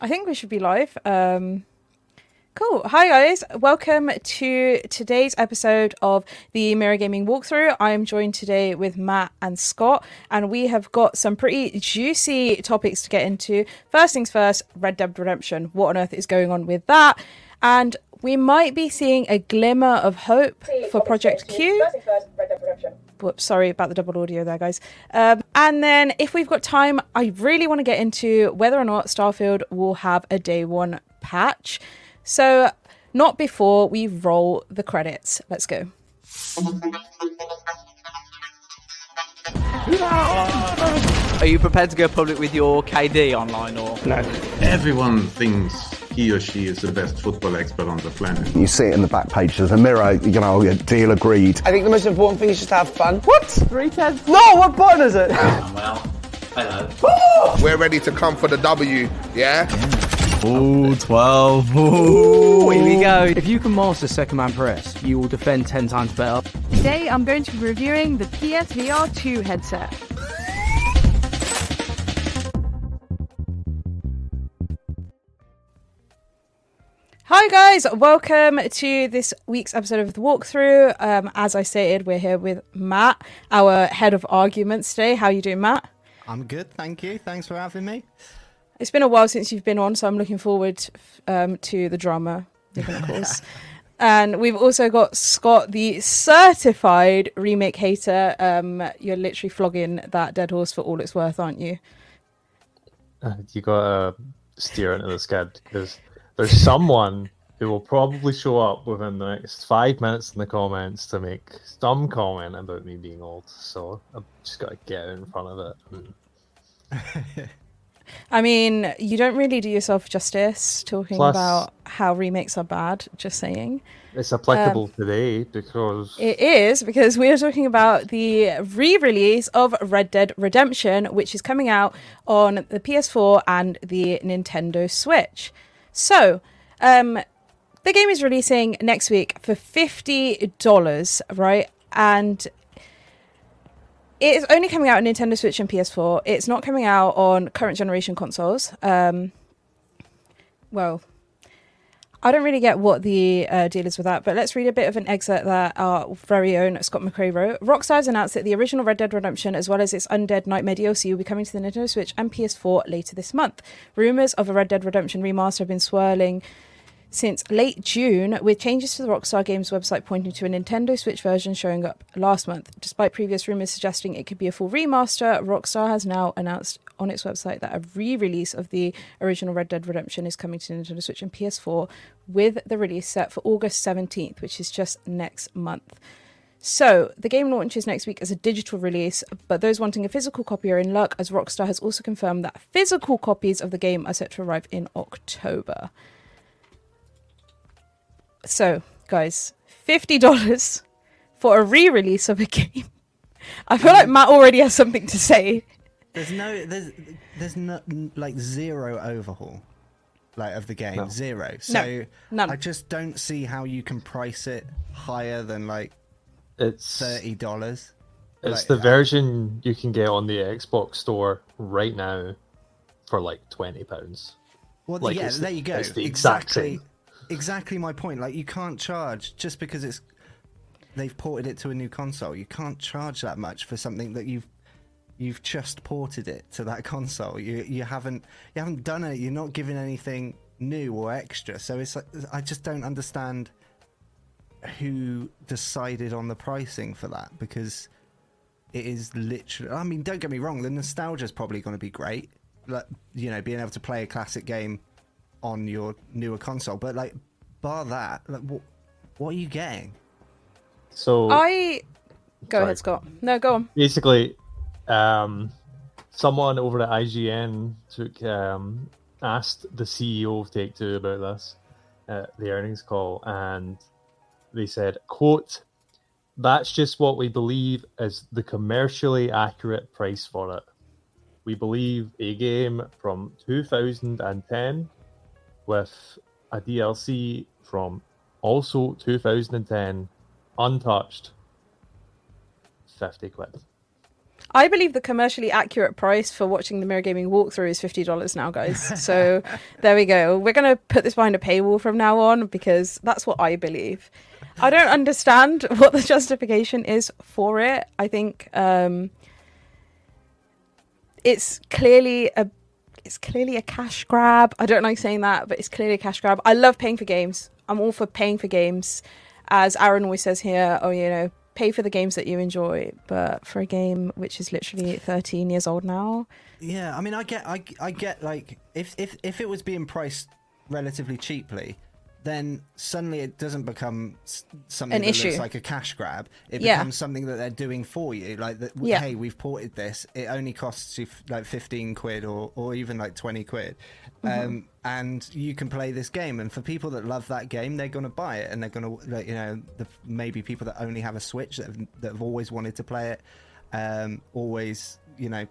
I think we should be live. Um, cool. Hi, guys. Welcome to today's episode of the Mirror Gaming Walkthrough. I am joined today with Matt and Scott, and we have got some pretty juicy topics to get into. First things first Red Dead Redemption. What on earth is going on with that? And we might be seeing a glimmer of hope for Project Q. Whoops, sorry about the double audio there, guys. Um, and then, if we've got time, I really want to get into whether or not Starfield will have a day one patch. So, not before we roll the credits. Let's go. Are you prepared to go public with your KD online or? No. Everyone thinks he or she is the best football expert on the planet. You see it in the back page. There's a mirror, you know, a deal agreed. I think the most important thing is just to have fun. What? Three tens? No, what button is it? Oh, well, hello. We're ready to come for the W, yeah? Ooh, 12. Ooh, here we go. If you can master Second Man Press, you will defend 10 times better. Today I'm going to be reviewing the PSVR 2 headset. Hi, guys. Welcome to this week's episode of the walkthrough. Um, as I stated, we're here with Matt, our head of arguments today. How you doing, Matt? I'm good, thank you. Thanks for having me. It's been a while since you've been on, so I'm looking forward um, to the drama, of course. and we've also got Scott, the certified remake hater. Um, you're literally flogging that dead horse for all it's worth, aren't you? Uh, you gotta steer into the skid because there's someone who will probably show up within the next five minutes in the comments to make some comment about me being old. So I've just got to get in front of it. I mean, you don't really do yourself justice talking Plus- about how remakes are bad. Just saying. It's applicable um, today because It is because we are talking about the re-release of Red Dead Redemption, which is coming out on the PS4 and the Nintendo Switch. So, um, the game is releasing next week for fifty dollars, right? And it is only coming out on Nintendo Switch and PS4. It's not coming out on current generation consoles. Um, well, I don't really get what the uh, deal is with that, but let's read a bit of an excerpt that our very own Scott McCrae wrote. Rockstar has announced that the original Red Dead Redemption, as well as its Undead Nightmare DLC, will be coming to the Nintendo Switch and PS4 later this month. Rumours of a Red Dead Redemption remaster have been swirling since late June, with changes to the Rockstar Games website pointing to a Nintendo Switch version showing up last month. Despite previous rumors suggesting it could be a full remaster, Rockstar has now announced on its website that a re release of the original Red Dead Redemption is coming to Nintendo Switch and PS4, with the release set for August 17th, which is just next month. So, the game launches next week as a digital release, but those wanting a physical copy are in luck, as Rockstar has also confirmed that physical copies of the game are set to arrive in October. So, guys, fifty dollars for a re-release of a game. I feel like Matt already has something to say. There's no, there's, there's no, like zero overhaul, like of the game, No. zero. So none. I just don't see how you can price it higher than like it's thirty dollars. it's like, the I- version you can get on the Xbox store right now for like twenty pounds. Well, Like, yeah, it's the- there you go. it's the exact exactly, same. Exactly my point. Like you can't charge just because it's they've ported it to a new console. You can't charge that much for something that you've you've just ported it to that console. You you haven't you haven't done it. You're not giving anything new or extra. So it's like I just don't understand who decided on the pricing for that because it is literally. I mean, don't get me wrong. The nostalgia is probably going to be great. Like you know, being able to play a classic game on your newer console. But like, bar that, like, what what are you getting? So I go Sorry. ahead, Scott. No, go on. basically, um, someone over at IGN took um, asked the CEO of Take Two about this, at the earnings call, and they said, "quote That's just what we believe is the commercially accurate price for it. We believe a game from 2010 with a DLC from also 2010, untouched, 50 quid." I believe the commercially accurate price for watching the Mirror Gaming walkthrough is fifty dollars now, guys. So there we go. We're gonna put this behind a paywall from now on because that's what I believe. I don't understand what the justification is for it. I think um, it's clearly a it's clearly a cash grab. I don't like saying that, but it's clearly a cash grab. I love paying for games. I'm all for paying for games. As Aaron always says here, oh, you know, pay for the games that you enjoy, but for a game which is literally 13 years old now. Yeah, I mean, I get, I, I get like if if if it was being priced relatively cheaply, then suddenly it doesn't become something An that issue. looks like a cash grab. It Yeah. becomes something that they're doing for you. Like that. Yeah. Hey, we've ported this. It only costs you f- like fifteen quid or or even like twenty quid, Mm-hmm. um, and you can play this game. And for people that love that game, they're gonna buy it, and they're gonna like, you know the, maybe people that only have a Switch that have, that have always wanted to play it, um, always you know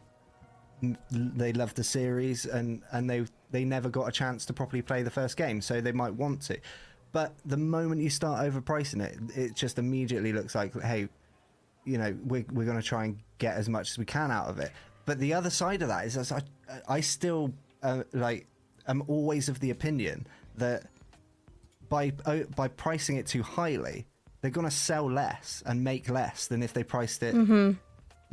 they love the series and and they they never got a chance to properly play the first game so they might want to. But the moment you start overpricing it it just immediately looks like hey you know we're, we're going to try and get as much as we can out of it. But the other side of that is i, I still uh, like am always of the opinion that by uh, by pricing it too highly they're going to sell less and make less than if they priced it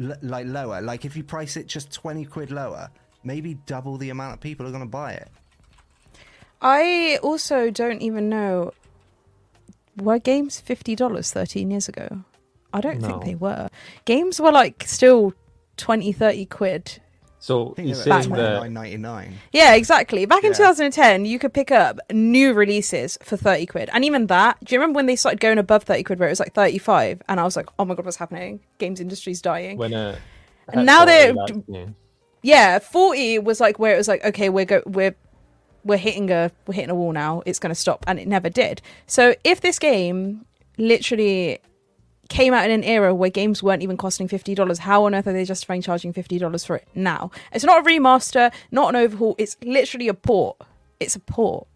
l- like lower. Like if you price it just twenty quid lower, maybe double the amount of people are going to buy it. I also don't even know were games fifty dollars thirteen years ago. I don't No. think they were. Games were like still 20, 30 quid. So you they're say about Back that nine ninety nine. Yeah, exactly. Back in 2010, you could pick up new releases for 30 quid. And even that, do you remember when they started going above 30 quid where it was like 35? And I was like, oh my God, what's happening? Games industry's dying. when it And now they're- that's- yeah. Yeah 40 was like where it was like okay we're go- we're we're hitting a we're hitting a wall now. It's going to stop. And it never did. So if this game literally came out in an era where games weren't even costing $50 how on earth are they justifying charging $50 for it now? It's not a remaster not an overhaul. It's literally a port. It's a port.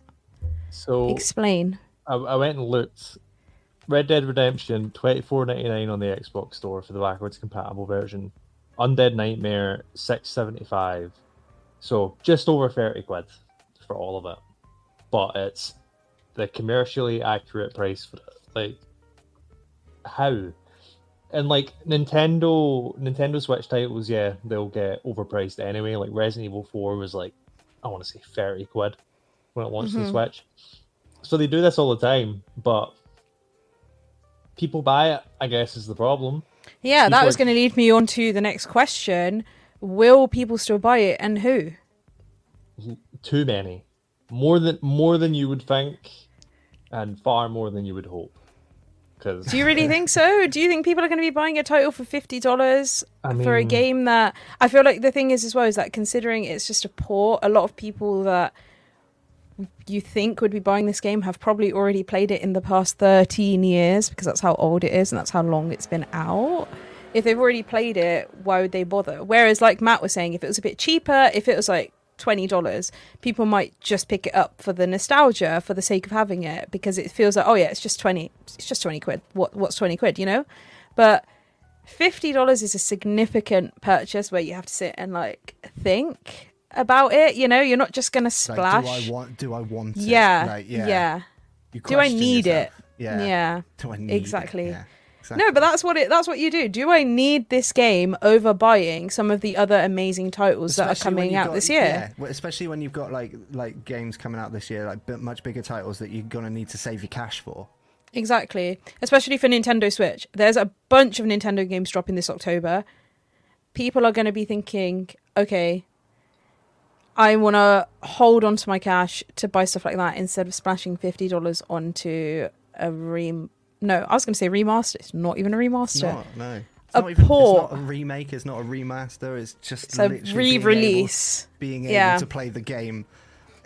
So explain. I, I went and looked. Red Dead Redemption twenty four ninety nine on the Xbox Store for the backwards compatible version. Undead Nightmare six seventy five. So just over thirty quid for all of it. But it's the commercially accurate price for it. Like how? And like Nintendo Nintendo Switch titles, yeah, they'll get overpriced anyway. Like Resident Evil 4 was like I want to say 30 quid when it launched the mm-hmm. Switch. So they do this all the time, but people buy it, I guess, is the problem. Yeah that was going to lead me on to the next question will people still buy it and who Too many. More than more than you would think and far more than you would hope. Cuz Do you really think so? Do you think people are going to be buying a title for fifty dollars I for a game that I feel like the thing is as well is that considering it's just a port, a lot of people that you think would be buying this game have probably already played it in the past thirteen years because that's how old it is and that's how long it's been out. If they've already played it, why would they bother? Whereas, like Matt was saying, if it was a bit cheaper, if it was like twenty dollars, people might just pick it up for the nostalgia, for the sake of having it, because it feels like, oh yeah, it's just twenty, it's just twenty quid. What what's twenty quid, you know? But fifty dollars is a significant purchase where you have to sit and like think about it. You know, you're not just gonna Like, splash. do I want? Do I want? It? yeah, Like, yeah, yeah. Do I need yourself. it? Yeah. Yeah. Do I need Exactly. It? Yeah. No, but that's what it. That's what you do. Do I need this game over buying some of the other amazing titles that are coming out got- this year? Yeah, especially when you've got like like games coming out this year, like much bigger titles that you're gonna need to save your cash for. Exactly. Especially for Nintendo Switch. There's a bunch of Nintendo games dropping this October. People are going to be thinking, okay, I want to hold on to my cash to buy stuff like that instead of splashing $50 onto a rem. No, I was going to say remaster. It's not even a remaster. Not, no. a not even, port. It's not a remake. It's not a remaster. It's just It's a re-release. Being able, being Yeah. to play the game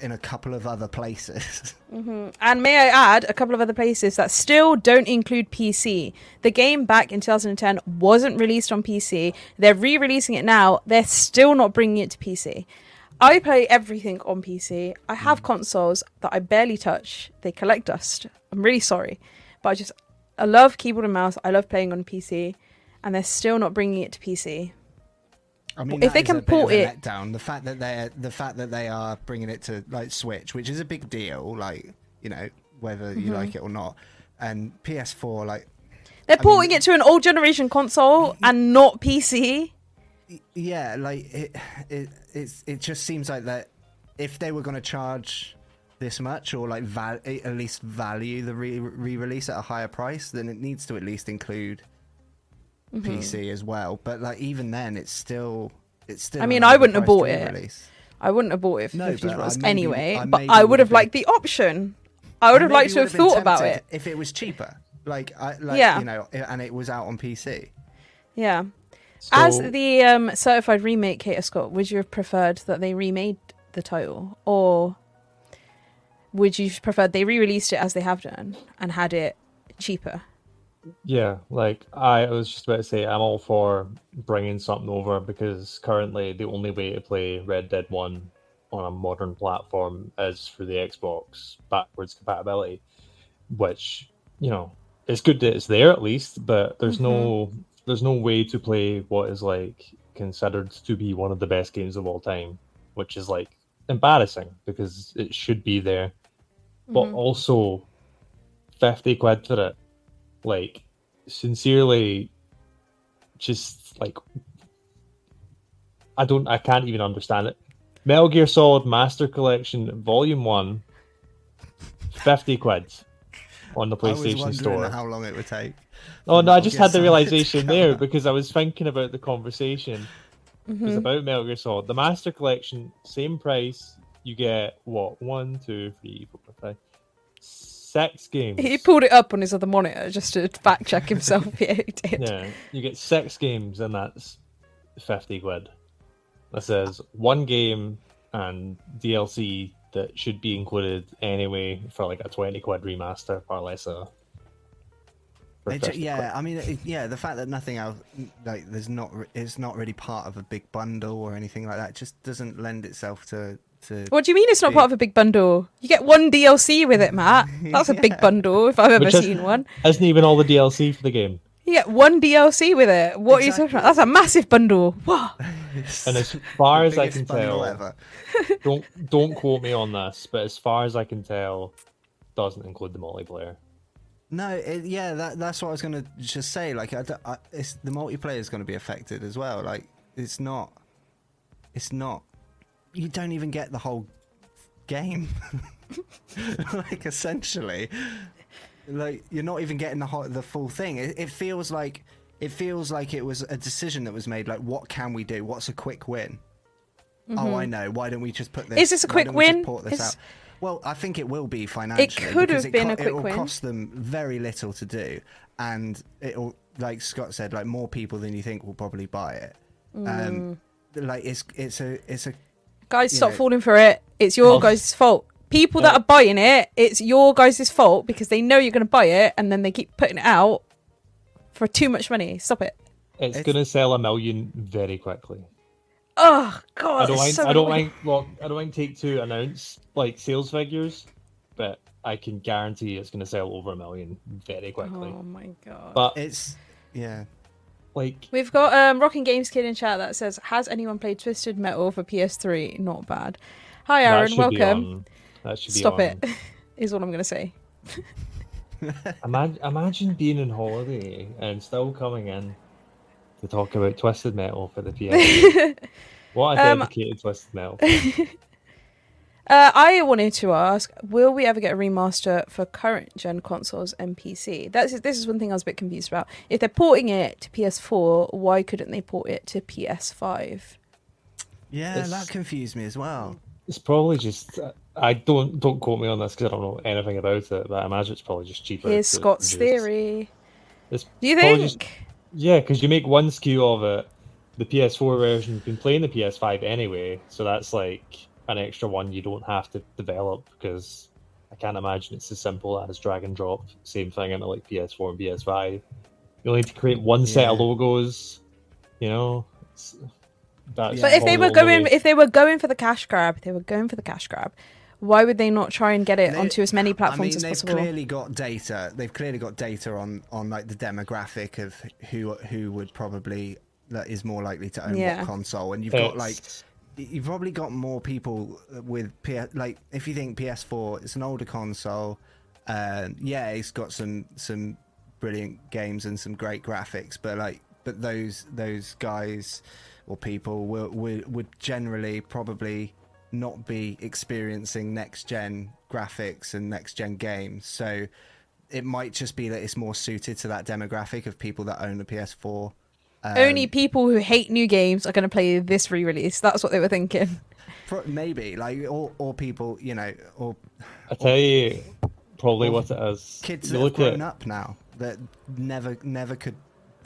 in a couple of other places. hmm And may I add a couple of other places that still don't include PC. The game back in 2010 wasn't released on PC. They're re-releasing it now. They're still not bringing it to PC. I play everything on PC. I have consoles that I barely touch. They collect dust. I'm really sorry, but I just I love keyboard and mouse. I love playing on PC, and they're still not bringing it to PC. I mean, If they can port it- down, The fact that they're the fact that they are bringing it to like Switch, which is a big deal. Like you know whether you Mhm. like it or not, and PS4 like They're porting it to an old generation console and not PC. Yeah, like it, it, it just seems like that if they were going to charge this much or like val- at least value the re- re-release at a higher price, then it needs to at least include Mhm. PC as well. But like even then, it's still it's still. I mean, I wouldn't have bought it. re-release. I wouldn't have bought it for No, fifty dollars anyway. I but I would have liked the option. I would have liked to have thought about it. if it was cheaper. Like, I, like Yeah. you know, and it was out on PC. Yeah. As the um, certified remake, Kate Scott, would you have preferred that they remade the title, or would you have preferred they re-released it as they have done and had it cheaper? Yeah, like I was just about to say, I'm all for bringing something over because currently the only way to play Red Dead 1 on a modern platform is through the Xbox backwards compatibility, which, you know, it's good that it's there at least, but there's no there's no way to play what is like considered to be one of the best games of all time, which is like embarrassing because it should be there. But Mhm. also 50 quid for it like sincerely just like i don't i can't even understand it metal gear solid master collection volume 1 50 quid on the I was playstation wondering store how long it would take. Oh no i just had the realization there because i was thinking about the conversation it's Mhm. about metal gear solid the master collection same price you get what one two three four five six games He pulled it up on his other monitor just to fact check himself. yeah, he did. Yeah, you get six games, and that's fifty quid. That says one game and DLC that should be included anyway for like a twenty quid remaster or less. A for It yeah, quid. I mean, it, yeah, the fact that nothing else, like, there's not, it's not really part of a big bundle or anything like that, just doesn't lend itself to. to What do you mean it's not being- part of a big bundle? You get one DLC with it, Matt. That's a big bundle if I've ever Which is- seen one. Isn't even all the DLC for the game. You get one DLC with it. What are you talking about? That's a massive bundle. What? And as far as I can tell, ever. don't don't quote me on this, but as far as I can tell, doesn't include the multiplayer. No, it, yeah, that, that's what I was going to just say. Like, I, I, it's, the multiplayer is going to be affected as well. Like, it's not, it's not. You don't even get the whole game. like, essentially, like you're not even getting the whole, the full thing. It, it feels like it feels like it was a decision that was made. Like, what can we do? What's a quick win? Oh, Mhm. I know. Why don't we just put this? Is this a quick don't we just win? port this Is- out? Well, I think it will be financially. It could because have been it a quick It will win. cost them very little to do, and it'll, like Scott said, like more people than you think will probably buy it. Um, like it's it's a it's a Guys, you stop know- falling for it. It's your guys' fault. People that are buying it, it's your guys' fault because they know you're going to buy it and then they keep putting it out for too much money. Stop it. It's, It's- gonna sell a million very quickly. Oh God, I don't it's mind. so I don't annoying. mind. Well, I don't mind Take Two announce like sales figures, but I can guarantee it's going to sell over a million very quickly. Oh my god. But it's yeah. like, We've got um, Rocking Games Kid in chat that says, "Has anyone played Twisted Metal for PS3? Not bad." Hi, that Aaron. be Welcome. on- That should be Stop on. it. Is what I'm going to say. Imagine, imagine being on holiday and still coming in to talk about Twisted Metal for the PS. what a Um, dedicated Twisted Metal. Uh, I wanted to ask: Will we ever get a remaster for current gen consoles and PC? That's this is one thing I was a bit confused about. If they're porting it to PS4, why couldn't they port it to PS5? Yeah, It's- that confused me as well. It's probably just. I don't don't quote me on this because I don't know anything about it, but I imagine it's probably just cheaper. Here's to Scott's produce. theory. It's Do you probably think? Yeah, because you make one SKU of it. The PS4 version, you've been playing the PS5 anyway, so that's like an extra one you don't have to develop because I can't imagine it's as simple as drag and drop. Same thing into like PS4 and PS5. You only need to create one set of logos. You know, it's, that's But if they were going, way- if they were going for the cash grab, they were going for the cash grab. Why would they not try and get it They- onto as many platforms I mean, as they've possible? clearly got data. They've clearly got data on on like the demographic of who who would probably that is more likely to own Yeah. what console, and you've got like you've probably got more people with PS like if you think PS4, it's an older console. Uh, yeah, it's got some some brilliant games and some great graphics, but like but those those guys or people will, will would generally probably not be experiencing next gen graphics and next gen games. So it might just be that it's more suited to that demographic of people that own a PS4. Um, Only people who hate new games are going to play this re-release. That's what they were thinking. maybe like or or people you know or I tell you, probably what it is. kids that have grown at up now that never never could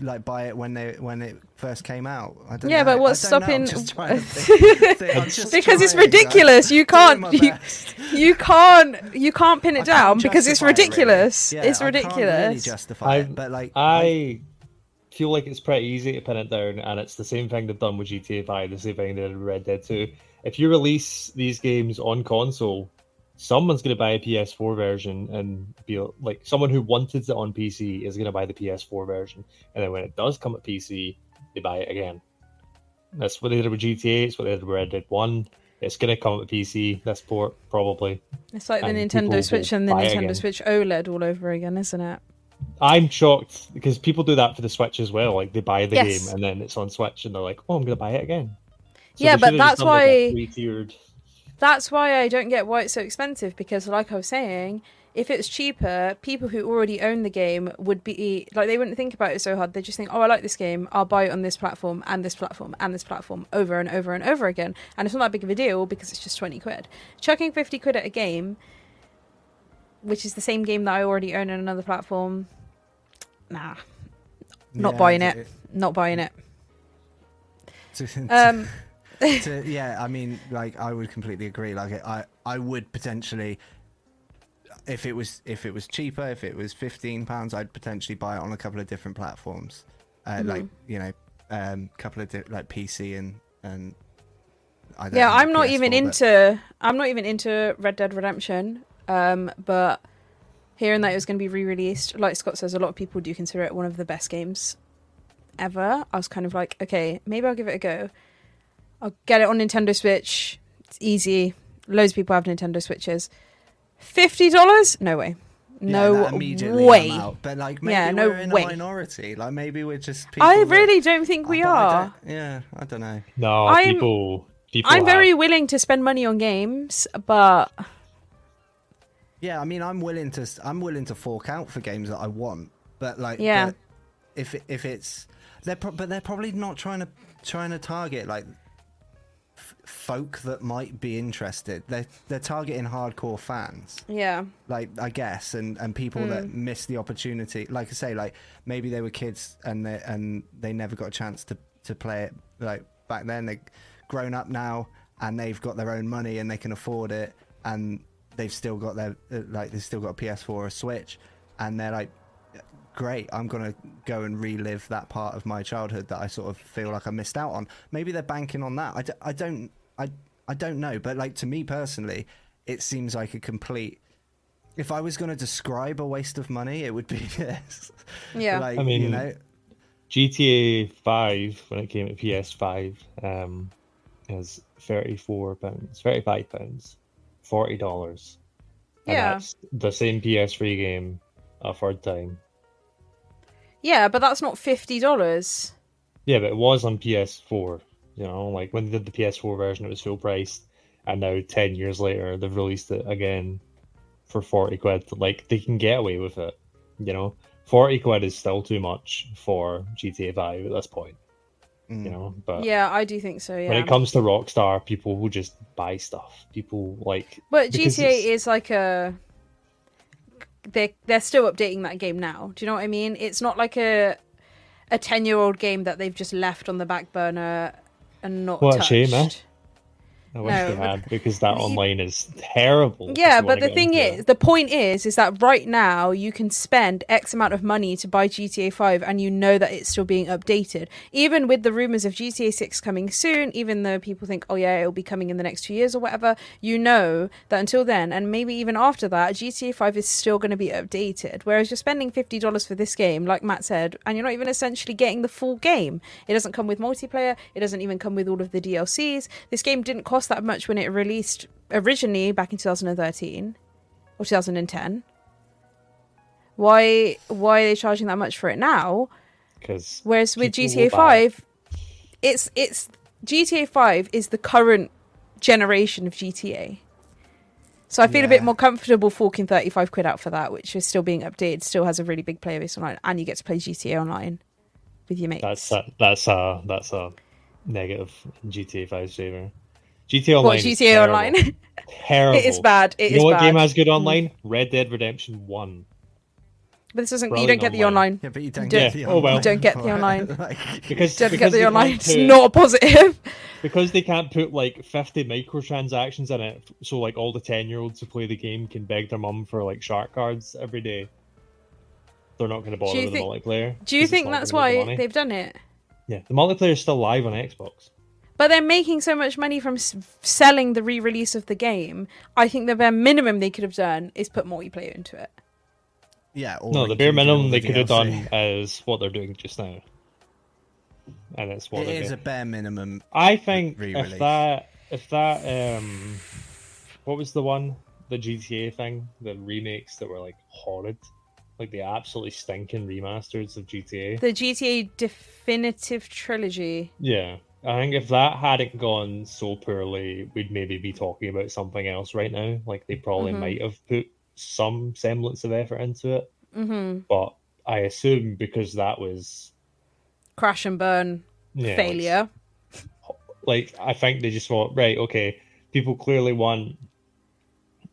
like buy it when they when it first came out. I don't Yeah, know. but what's I don't know. stopping? I'm just trying to think. Think- I'm just because it's trying, like, ridiculous. You can't. You, best. you can't. You can't pin it I down because it's justify it, really. ridiculous. Yeah, it's I can't really ridiculous. justify I, it, but like I feel like it's pretty easy to pin it down, and it's the same thing they've done with GTA 5, the same thing they did with Red Dead 2. If you release these games on console, someone's going to buy a PS4 version and be like, someone who wanted it on PC is going to buy the PS4 version, and then when it does come at PC, they buy it again. That's what they did with GTA. It's what they did with Red Dead 1. It's going to come at PC, this port, probably. It's like the and Nintendo Switch and the Nintendo again. Switch OLED all over again, isn't it? I'm shocked because people do that for the Switch as well. Like they buy the Yes. game and then it's on Switch and they're like, "Oh, I'm going to buy it again." Yeah, but that's done, like, a why- three-tiered- That's why I don't get why it's so expensive because, like I was saying, if it's cheaper, people who already own the game would be like they wouldn't think about it so hard. They just think, "Oh, I like this game. I'll buy it on this platform and this platform and this platform over and over and over again." And it's not that big of a deal because it's just twenty quid. Chucking fifty quid at a game, which is the same game that I already own on another platform, nah, not Yeah, buying it- it. Not buying it. Um, to, yeah, I mean, like I would completely agree. Like I, I would potentially, if it was if it was cheaper, if it was fifteen pounds, I'd potentially buy it on a couple of different platforms, uh, Mhm. like you know, um, couple of di- like PC and and. I don't yeah a i'm not even PS4, but- into i'm not even into red dead redemption um but hearing that it was going to be re-released like scott says a lot of people do consider it one of the best games ever i was kind of like okay maybe i'll give it a go i'll get it on nintendo switch it's easy loads of people have nintendo switches $50 no way no that immediately way But like maybe yeah no we're in way a minority. Like maybe we're just. People i that- really don't think we but I are don't- yeah, I don't know. No, I'm- people. People. i'm have- very willing to spend money on games but Yeah, I mean, I'm willing to. I'm willing to fork out for games that I want, but like, Yeah. but if if it's they're pro- but they're probably not trying to trying to target like f- folk that might be interested. They're they're targeting hardcore fans. yeah like I guess, and and people that Mm. miss the opportunity. Like I say, like maybe they were kids and they and they never got a chance to to play it. Like back then, they grown up now and they've got their own money and they can afford it, and they've still got their uh, like they've still got a PS4 or a Switch, and they're like. Great, I'm gonna go and relive that part of my childhood that I sort of feel like I missed out on. Maybe they're banking on that. I, d- I don't, I, I don't know. But like to me personally, it seems like a complete if I was going to describe a waste of money, it would be this. Yeah. like, I mean, you know, GTA 5 when it came to PS5 um, is 34 pounds, 35 pounds, 40 dollars. Yeah. that's the same PS3 game a third time. Yeah, but that's not fifty dollars. Yeah, but it was on PS4. You know, like when they did the PS4 version, it was full price, and now ten years later, they've released it again for forty quid. Like they can get away with it. You know, forty quid is still too much for GTA Five at this point. Mm. You know, but Yeah, I do think so. Yeah. when it comes to Rockstar, people will just buy stuff. People like, but GTA is like a they they're still updating that game now. Do you know what I mean? It's not like a a ten-year-old game that they've just left on the back burner and not What a touched. shame, eh? I wish No, they had because that online is terrible. Yeah, but the thing is, it. the point is, is that right now you can spend X amount of money to buy GTA 5 and you know that it's still being updated. Even with the rumors of GTA 6 coming soon, even though people think, oh yeah, it'll be coming in the next two years or whatever, you know that until then, and maybe even after that, GTA 5 is still going to be updated. Whereas you're spending $50 for this game, like Matt said, and you're not even essentially getting the full game. It doesn't come with multiplayer, it doesn't even come with all of the DLCs. This game didn't cost that much when it released originally back in 2013 or 2010 why why are they charging that much for it now? Because whereas with GTA will buy it. 5 it's it's GTA 5 is the current generation of GTA so I feel a bit more comfortable forking 35 quid out for that which is still being updated still has a really big player base online and you get to play GTA online with your mates. That's uh, uh, uh, a, that's a that's a negative GTA 5's favor. GTA Online. what is GTA terrible. online Terrible. It is bad. It you is know what bad. game has good hmm. online? Red Dead Redemption One. but this doesn't you don't get the online. online Yeah, but you don't Don't- get the Yeah, oh well. online you don't get the online Like, Because don't because get the online can't it's not a positive because they can't put like 50 microtransactions in it so like all the 10 year olds who play the game can beg their mum for like shark cards every day they're not going to bother with think- the multiplayer do you think that's gonna the why they've done it yeah the multiplayer is still live on xbox But they're making so much money from s- selling the re-release of the game. I think the bare minimum they could have done is put more multiplayer into it. yeah. or no the bare all minimum the they could have done is what they're doing just now and that's what It they're a bare minimum. I think re-release. if that if that um what was the one the GTA thing the remakes that were like horrid like the absolutely stinking remasters of GTA The GTA Definitive Trilogy. yeah I think if that hadn't gone so poorly we'd maybe be talking about something else right now like they probably Mhm. might have put some semblance of effort into it hmm but I assume because that was Crash and burn yeah, failure. like I think they just thought, right, okay, people clearly want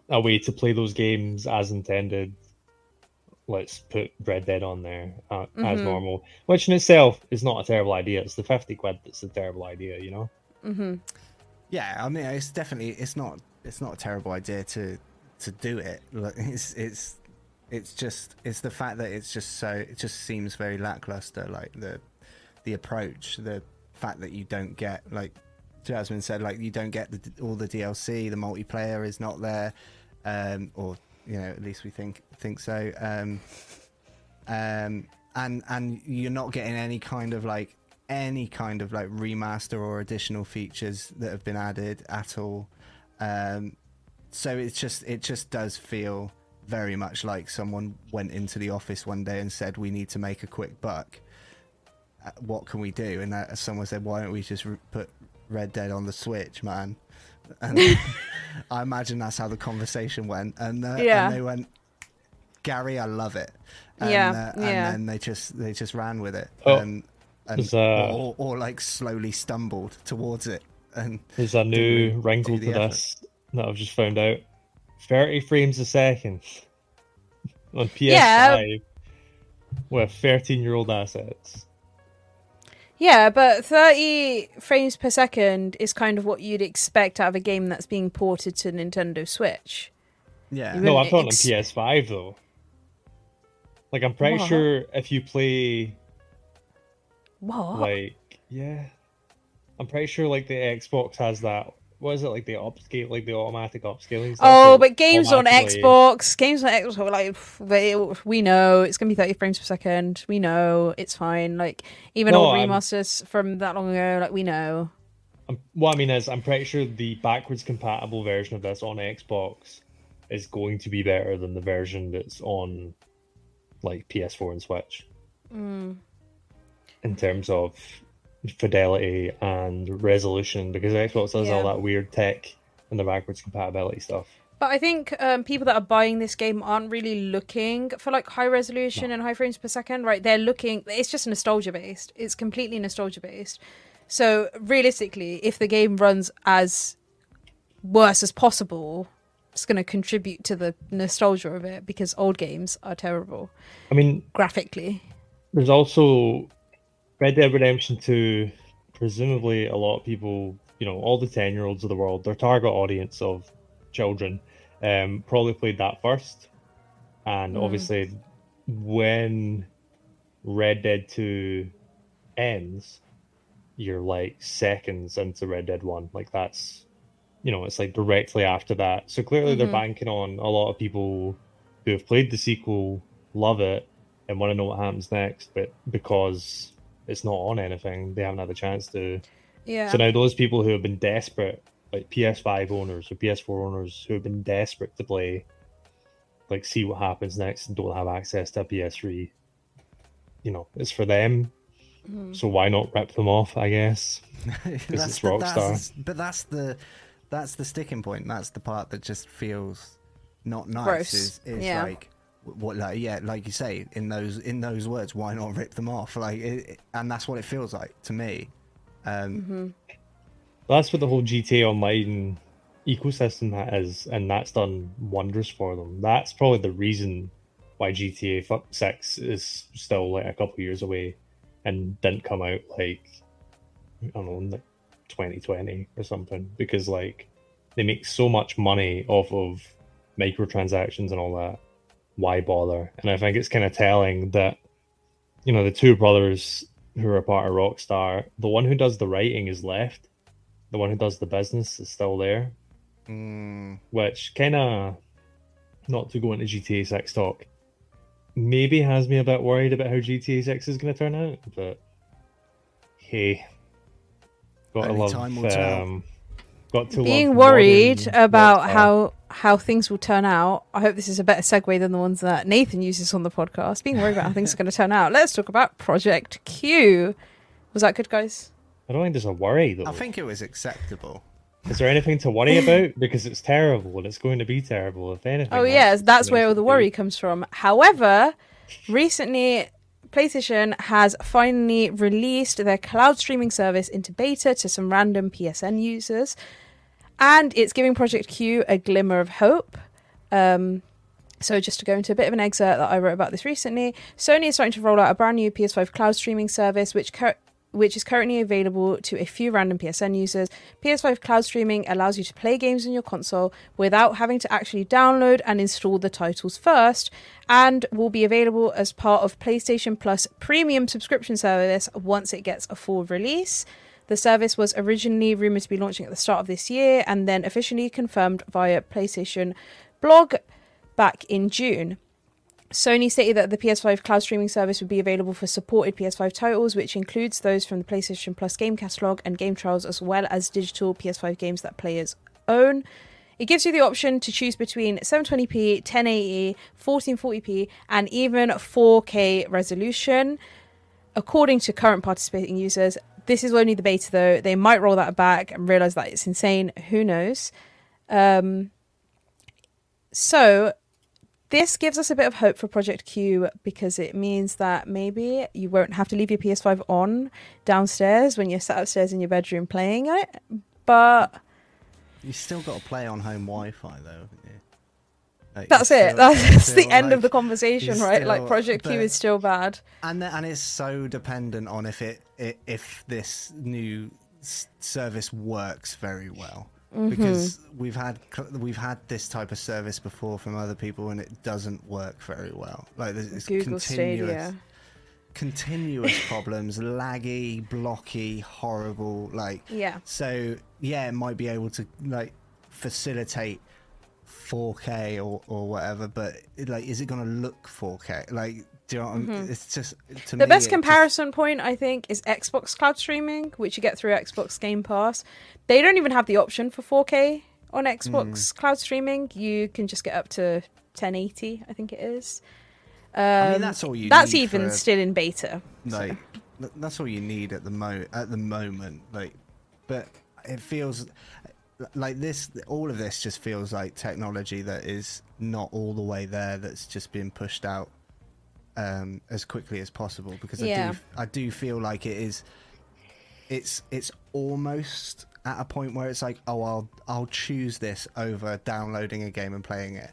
a way to play those games as intended. Let's put Red Dead on there uh, as Mhm. normal, which in itself is not a terrible idea. It's the fifty quid that's a terrible idea, you know. hmm Yeah, I mean, it's definitely it's not it's not a terrible idea to to do it. Like, It's it's it's just it's the fact that it's just so it just seems very lackluster. Like the the approach, the fact that you don't get like Jasmine said, like you don't get the, all the DLC, the multiplayer is not there, um, or you know at least we think think so. Um, um, and and you're not getting any kind of like any kind of like remaster or additional features that have been added at all. Um, so it's just it just does feel very much like someone went into the office one day and said, "We need to make a quick buck. Uh, What can we do?" And uh, someone said, "Why don't we just re- put Red Dead on the Switch, man?" And I imagine that's how the conversation went. And, uh, Yeah. and they went, "Gary, I love it." And, Yeah, uh, yeah. And then they just they just ran with it. Oh, and, and there's a- or, or like slowly stumbled towards it. And There's a new wrinkle do to effort. this that I've just found out: thirty frames a second on PS5 Yeah. with thirteen-year-old assets. Yeah, but 30 frames per second is kind of what you'd expect out of a game that's being ported to Nintendo Switch. yeah, You No, I'm talking ex- on PS5 though. Like I'm pretty What? sure if you play What? like yeah, I'm pretty sure like the Xbox has that. What is it like the upscale, like the automatic upscaling? stuff Oh, but games on Xbox, games on Xbox, like they, we know it's gonna be thirty frames per second. We know it's fine. Like even No, old I'm- remasters from that long ago, like we know. I'm, what I mean is, I'm pretty sure the backwards compatible version of this on Xbox is going to be better than the version that's on like PS4 and Switch Mm. in terms of fidelity and resolution because Xbox does all that weird tech and the backwards compatibility stuff. But I think um, people that are buying this game aren't really looking for like high resolution and high frames per second, right? They're looking. It's just nostalgia based. It's completely nostalgia based. So realistically, if the game runs as worse as possible, it's going to contribute to the nostalgia of it because old games are terrible I mean, graphically. there's also Red Dead Redemption 2, presumably a lot of people, you know, all the 10 year olds of the world, their target audience of children, um, probably played that first. And Mm. obviously, when Red Dead 2 ends, you're like seconds into Red Dead 1. Like, that's, you know, it's like directly after that. So clearly, Mhm. they're banking on a lot of people who have played the sequel, love it, and want to know what happens next. But because it's not on anything, they haven't had a chance to. Yeah. So now those people who have been desperate, like PS5 owners or PS4 owners who have been desperate to play, like see what happens next and don't have access to a PS3, you know, it's for them. Mhm. So why not rip them off? I guess because That's it's the- Rockstar. that's- but that's the that's the sticking point. That's the part that just feels not nice. Gross. Is, is Yeah. like what like yeah, like you say in those in those words. Why not rip them off? Like, it, it- and that's what it feels like to me. Um, Mm-hmm. That's what the whole GTA Online ecosystem ha- is, and that's done wonders for them. That's probably the reason why GTA fu- Six is still like a couple years away, and didn't come out like I don't know, in, like 2020 or something, because like they make so much money off of microtransactions and all that. Why bother? And I think it's kind of telling that you know the two brothers who are a part of Rockstar, the one who does the writing is left, the one who does the business is still there, mm, which kind of not to go into GTA 6 talk, maybe has me a bit worried about how GTA 6 is going to turn out. But hey, got to Only love. time will tell. Um, got to Being love worried about how how things will turn out. I hope this is a better segue than the ones that Nathan uses on the podcast. Being worried about how things are going to turn out. Let's talk about Project Q. Was that good, guys? I don't think there's a worry though. I think it was acceptable. Is there anything to worry about? Because it's terrible and it's going to be terrible. If anything. Oh yes, that's where all the worry comes from. However, recently PlayStation has finally released their cloud streaming service into beta to some random PSN users, and it's giving Project Q a glimmer of hope. Um, so, just to go into a bit of an excerpt that I wrote about this recently, Sony is starting to roll out a brand new PS5 cloud streaming service, which cur- which is currently available to a few random PSN users. PS5 cloud streaming allows you to play games on your console without having to actually download and install the titles first, and will be available as part of PlayStation Plus premium subscription service once it gets a full release. The service was originally rumored to be launching at the start of this year and then officially confirmed via PlayStation blog back in June. Sony stated that the PS5 cloud streaming service would be available for supported PS5 titles, which includes those from the PlayStation Plus game catalog and game trials, as well as digital PS5 games that players own. It gives you the option to choose between 720p, 1080, 1440p, and even 4K resolution. According to current participating users, this is only the beta though. They might roll that back and realize that it's insane. Who knows? Um, so this gives us a bit of hope for Project Q because it means that maybe you won't have to leave your PS5 on downstairs when you're sat upstairs in your bedroom playing it. But You still got to play on home Wi-Fi though, that's it. That's, the end of the conversation, right? Like still- Project Q is still bad. and th- and it's so dependent on if it, i if this new s- service works very well Mhm. because we've had we've had this type of service before from other people and it doesn't work very well like there's it's Google continuous Stadia. continuous problems laggy blocky horrible like Yeah. so yeah it might be able to like facilitate 4K or, or whatever, but like, is it going to look 4K? Like, do you know Mhm. It's just to the me, best comparison point, I think, is Xbox cloud streaming, which you get through Xbox Game Pass. They don't even have the option for 4K on Xbox Mm. cloud streaming. You can just get up to 1080, I think it is. Um, I mean, that's all you That's even for- still in beta. Just, like, th- that's all you need at the mo at the moment. Like, but it feels like this. All of this just feels like technology that is not all the way there. That's just being pushed out um, as quickly as possible because Yeah. I do I do feel like it is it's it's almost at a point where it's like oh I'll I'll choose this over downloading a game and playing it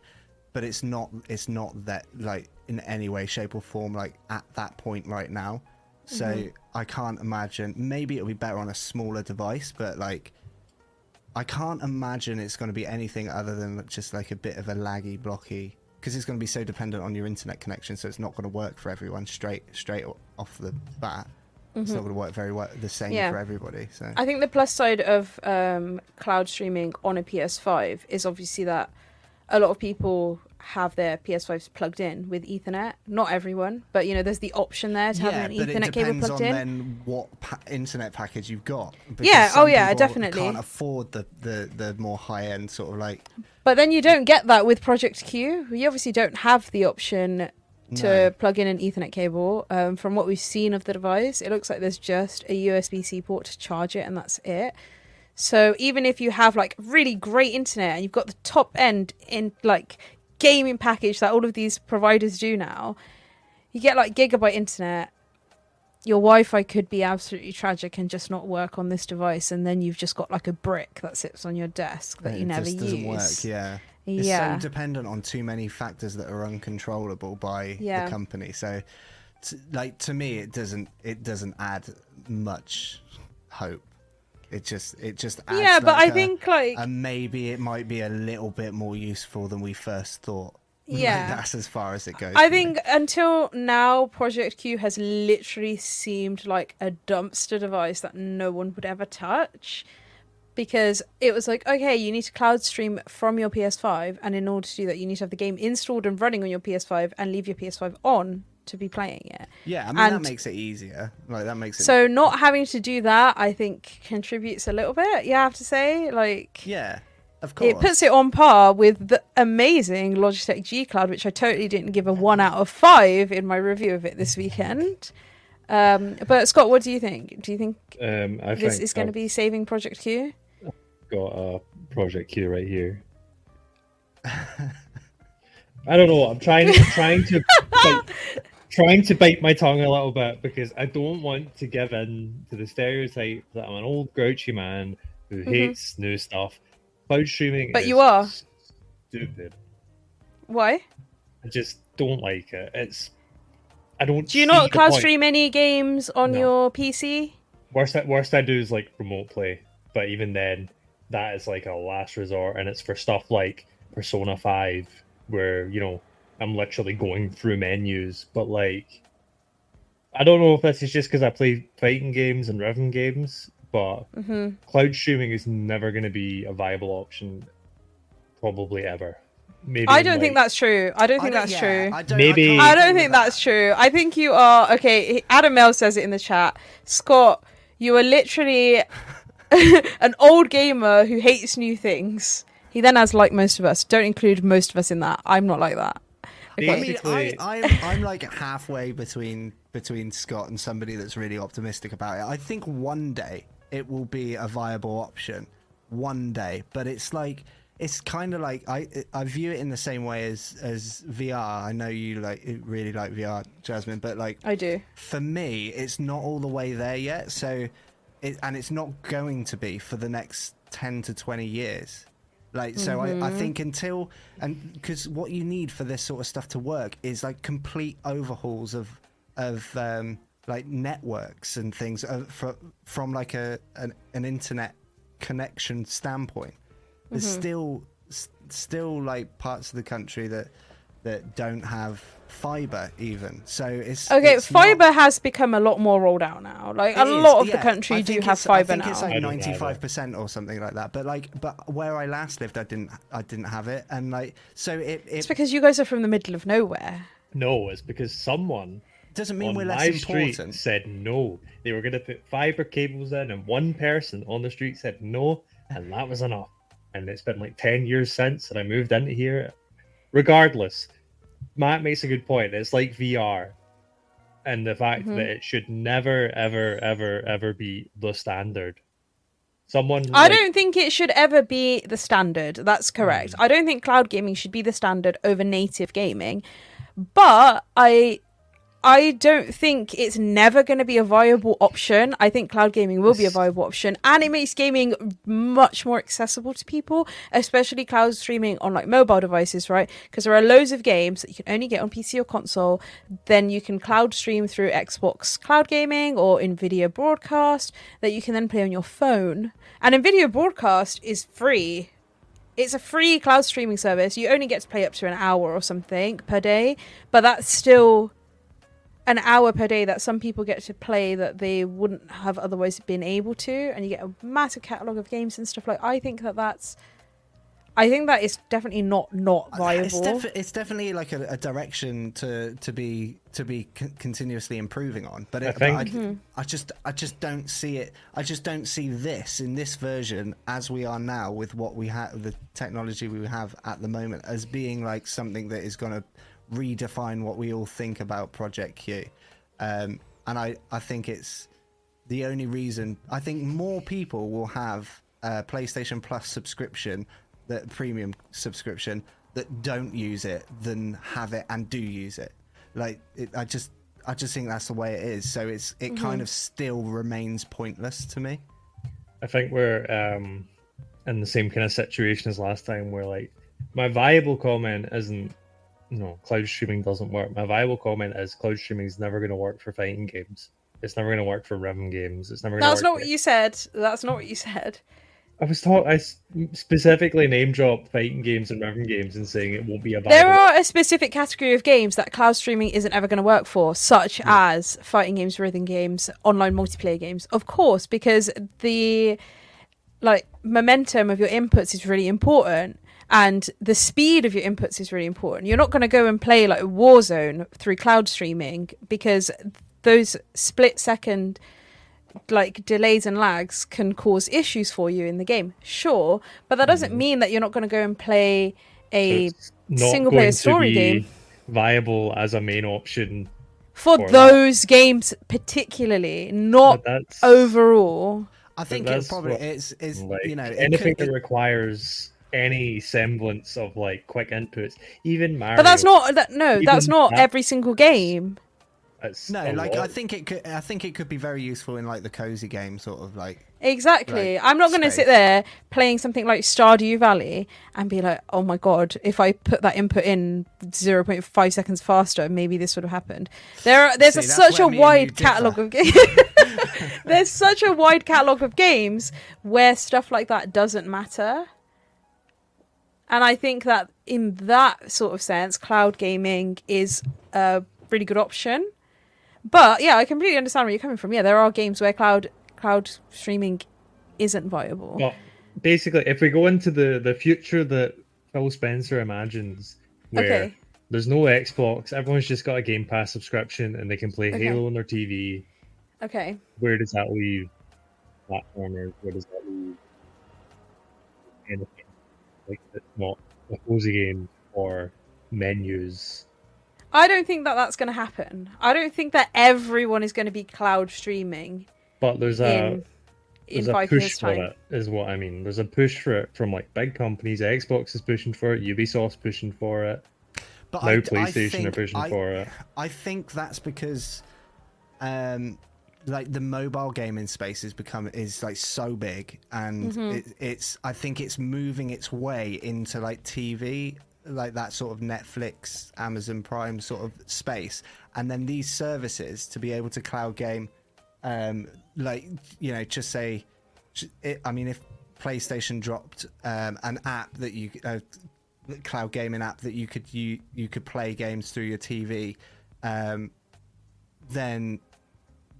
but it's not it's not that like in any way shape or form like at that point right now So Mhm. I can't imagine. Maybe it'll be better on a smaller device, but like, I can't imagine it's going to be anything other than just like a bit of a laggy, blocky. Because it's going to be so dependent on your internet connection, so it's not going to work for everyone straight straight off the bat. It's Mhm. not going to work very well the same Yeah. for everybody. So I think the plus side of um, cloud streaming on a PS5 is obviously that a lot of people have their PS5s plugged in with Ethernet. Not everyone, but you know, there's the option there to have an but it Ethernet cable depends plugged on in. then what pa- internet package you've got. Yeah, oh yeah, definitely. Can't afford the, the, the more high end sort of like. But then you don't get that with Project Q. You obviously don't have the option to No. plug in an Ethernet cable. Um, from what we've seen of the device, it looks like there's just a USB C port to charge it, and that's it. So even if you have like really great internet and you've got the top end in like gaming package that all of these providers do now, you get like gigabyte internet. Your Wi-Fi could be absolutely tragic and just not work on this device, and then you've just got like a brick that sits on your desk that it you never just use. doesn't work. Yeah. It's Yeah. so dependent on too many factors that are uncontrollable by Yeah. the company. So, t- like to me, it doesn't it doesn't add much hope. It just it just adds Yeah, but like I a- think, like- a maybe it might be a little bit more useful than we first thought. Like, Yeah. that's as far as it goes. I for me. think until now, Project Q has literally seemed like a dumpster device that no one would ever touch. Because it was like, okay, you need to cloud stream from your PS5, and in order to do that, you need to have the game installed and running on your PS5 and leave your PS5 on to be playing it. Yeah, I mean And- that makes it easier. Like that makes it So not having to do that, I think, contributes a little bit. You have to say, like, Yeah, of course. it puts it on par with the amazing Logitech G Cloud, which I totally didn't give a one out of five in my review of it this weekend. Um, but Scott, what do you think? Do you think Um, I this think is going to be saving Project Q? got a project Q right here. I don't know. I'm trying trying to bite, trying to bite my tongue a little bit because I don't want to give in to the stereotype that I'm an old grouchy man who Mhm. hates new stuff. Cloud streaming, But is you are. stupid. Why? I just don't like it. It's I don't. Do you not cloud point. stream any games on No. your PC? Worst I, worst I do is like remote play, but even then, that is like a last resort, and it's for stuff like Persona Five, where you know I'm literally going through menus. But like, I don't know if this is just because I play fighting games and rhythm games, but Mhm. cloud streaming is never going to be a viable option, probably ever. Maybe I don't think that's true. I don't think don't- that's yeah, true. I don't- Maybe- I don't think that's true. I think you are okay. Adam Mel says it in the chat. Scott, you are literally an old gamer who hates new things. He then has like most of us. Don't include most of us in that. I'm not like that. Okay. I mean, I, I'm, I'm like halfway between between Scott and somebody that's really optimistic about it. I think one day it will be a viable option. One day, but it's like it's kind of like I I view it in the same way as as VR. I know you like really like VR, Jasmine, but like I do. for me, it's not all the way there yet. So, it, and it's not going to be for the next ten to twenty years. Like, so I, I Mhm. think until and because what you need for this sort of stuff to work is like complete overhauls of of um, like networks and things uh, fro- from like a an, an internet connection standpoint. There's Mhm. still s- still like parts of the country that that don't have fiber even. So it's Okay, it's not- fiber has become a lot more rolled out now. Like a it is, lot of the country do have it's- fiber I think now. it's I like don't have it. ninety five percent or something like that. But like, but where I last lived, I didn't, I didn't have it, and like, so it, it it's because you guys are from the middle of nowhere. No, it's because someone doesn't mean on we're less my street important. said no. They were going to put fiber cables in, and one person on the street said no, and that was enough. And it's been like 10 years since, and I moved into here. Regardless, Matt makes a good point. It's like VR, and the fact Mhm. that it should never, ever, ever, ever be the standard. Someone. I like- don't think it should ever be the standard. That's correct. I don't think cloud gaming should be the standard over native gaming. But I I don't think it's never going to be a viable option. I think cloud gaming will be a viable option, and it makes gaming much more accessible to people, especially cloud streaming on like mobile devices, right? Because there are loads of games that you can only get on PC or console. Then you can cloud stream through Xbox Cloud Gaming or Nvidia Broadcast that you can then play on your phone. And Nvidia Broadcast is free. It's a free cloud streaming service. You only get to play up to an hour or something per day, but that's still an hour per day that some people get to play that they wouldn't have otherwise been able to and you get a massive catalog of games and stuff like i think that that's i think that is definitely not not viable It's, def- it's definitely like a, a direction to to be to be c- continuously improving on. But, I think- but I, Mm-hmm. I just I just don't see it. I just don't see this in this version as we are now with what we have, the technology we have at the moment, as being like something that is going to redefine what we all think about Project Q. Um, and I I think it's the only reason I think more people will have a PlayStation Plus subscription, that premium subscription that don't use it than have it and do use it. Like it, I just I just think that's the way it is. So it's it kind Mhm. of still remains pointless to me. I think we're um, in the same kind of situation as last time, where like my viable comment isn't, no, cloud streaming doesn't work. My viable comment is cloud streaming is never going to work for fighting games. It's never going to work for rhythm games. It's never. Gonna that's work not what you said that's not what you said I was taught. I specifically name dropped fighting games and rhythm games and saying it won't be a there are a specific category of games that cloud streaming isn't ever going to work for such as fighting games rhythm games online multiplayer games of course because the like momentum of your inputs is really important and the speed of your inputs is really important. You're not going to go and play like a warzone through cloud streaming because those split second like delays and lags can cause issues for you in the game. Sure but that doesn't mm. mean that you're not going to go and play a It's single player story game. viable as a main option for that. those games particularly not overall. I think But it that's probably what- is is like you know anything could- that requires any semblance of like quick inputs, even Mario. but that's not that no that's not that- every single game no, a like I think it could. I think it could be very useful in like the cozy game sort of like. Exactly. Like, I'm not going to sit there playing something like Stardew Valley and be like, "Oh my god, if I put that input in 0.5 seconds faster, maybe this would have happened." There, are, there's See, a, such a me and you wide catalog of games. there's such a wide catalog of games where stuff like that doesn't matter. And I think that in that sort of sense, cloud gaming is a really good option. But yeah, I completely understand where you're coming from. Yeah, there are games where cloud cloud streaming isn't viable. Well, basically, if we go into the the future that Phil Spencer imagines, where Okay. there's no Xbox, everyone's just got a Game Pass subscription and they can play Okay. Halo on their TV. Okay. Where does that leave platformers? Where does that leave anything like it's not a cozy game or menus? I don't think that that's going to happen. I don't think that everyone is going to be cloud streaming. But there's a in, in there's a five push years' for time. it, is what I mean. There's a push for it from like big companies. Xbox is pushing for it. Ubisoft's pushing for it. But now I, I PlayStation think, are pushing I, for it. I think that's because, um, like the mobile gaming space has become is like so big, and Mhm. it, it's I think it's moving its way into like TV, like that sort of Netflix, Amazon Prime sort of space, and then these services to be able to cloud game, um, like you know, just say, it, I mean, if PlayStation dropped um, an app that you uh, cloud gaming app that you could you you could play games through your TV, um, then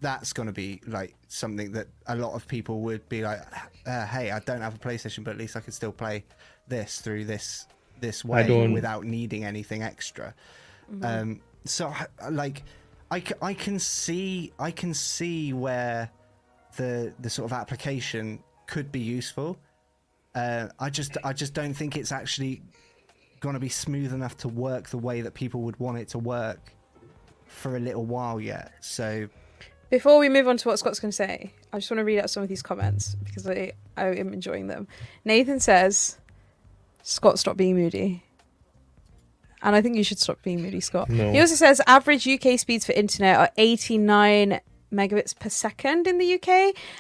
that's going to be like something that a lot of people would be like, uh, "Hey, I don't have a PlayStation, but at least I can still play this through this this way without needing anything extra." Um, so, I- like, I, c- I can see I can see where the the sort of application could be useful. Uh, I just I just don't think it's actually going to be smooth enough to work the way that people would want it to work for a little while yet. So Before we move on to what Scott's going to say, I just want to read out some of these comments because I, I am enjoying them. Nathan says, Scott, stop being moody. And I think you should stop being moody, Scott. No. He also says average UK speeds for internet are 89 megabits per second in the UK.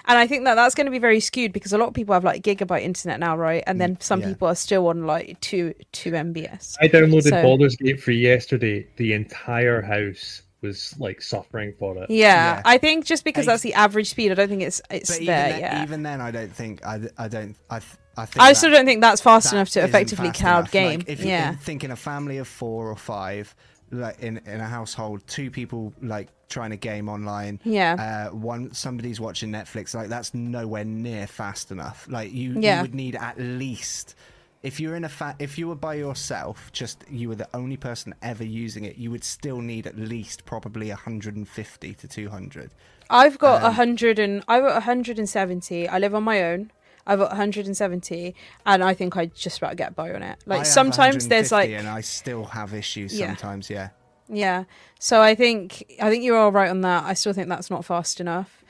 And I think that that's going to be very skewed because a lot of people have like gigabyte internet now, right? And then mm, some yeah. people are still on like 2 2 MBS. I downloaded So- Baldur's Gate 3 yesterday. The entire house was like suffering for it. Yeah, I think just because Ex- that's the average speed, I don't think it's it's But even there. then, yeah, even then, I don't think I, I don't I th- I think I that- still don't think that's fast that enough to effectively fast cloud enough. game. Like, if yeah, you're thinking a family of four or five, like in in a household, two people like trying to game online. Yeah. Uh, one somebody's watching Netflix. Like that's nowhere near fast enough. Like you, Yeah. you would need at least. If you're in a fa- if you were by yourself, just you were the only person ever using it, you would still need at least probably 150 to 200. I've got a Um, hundred and I've got hundred and seventy. I live on my own. I've got 170, and I think I just about get by on it. I Like have sometimes there's 150 like and I still have issues Yeah. sometimes. Yeah. Yeah. So I think I think you're all right on that. I still think that's not fast enough.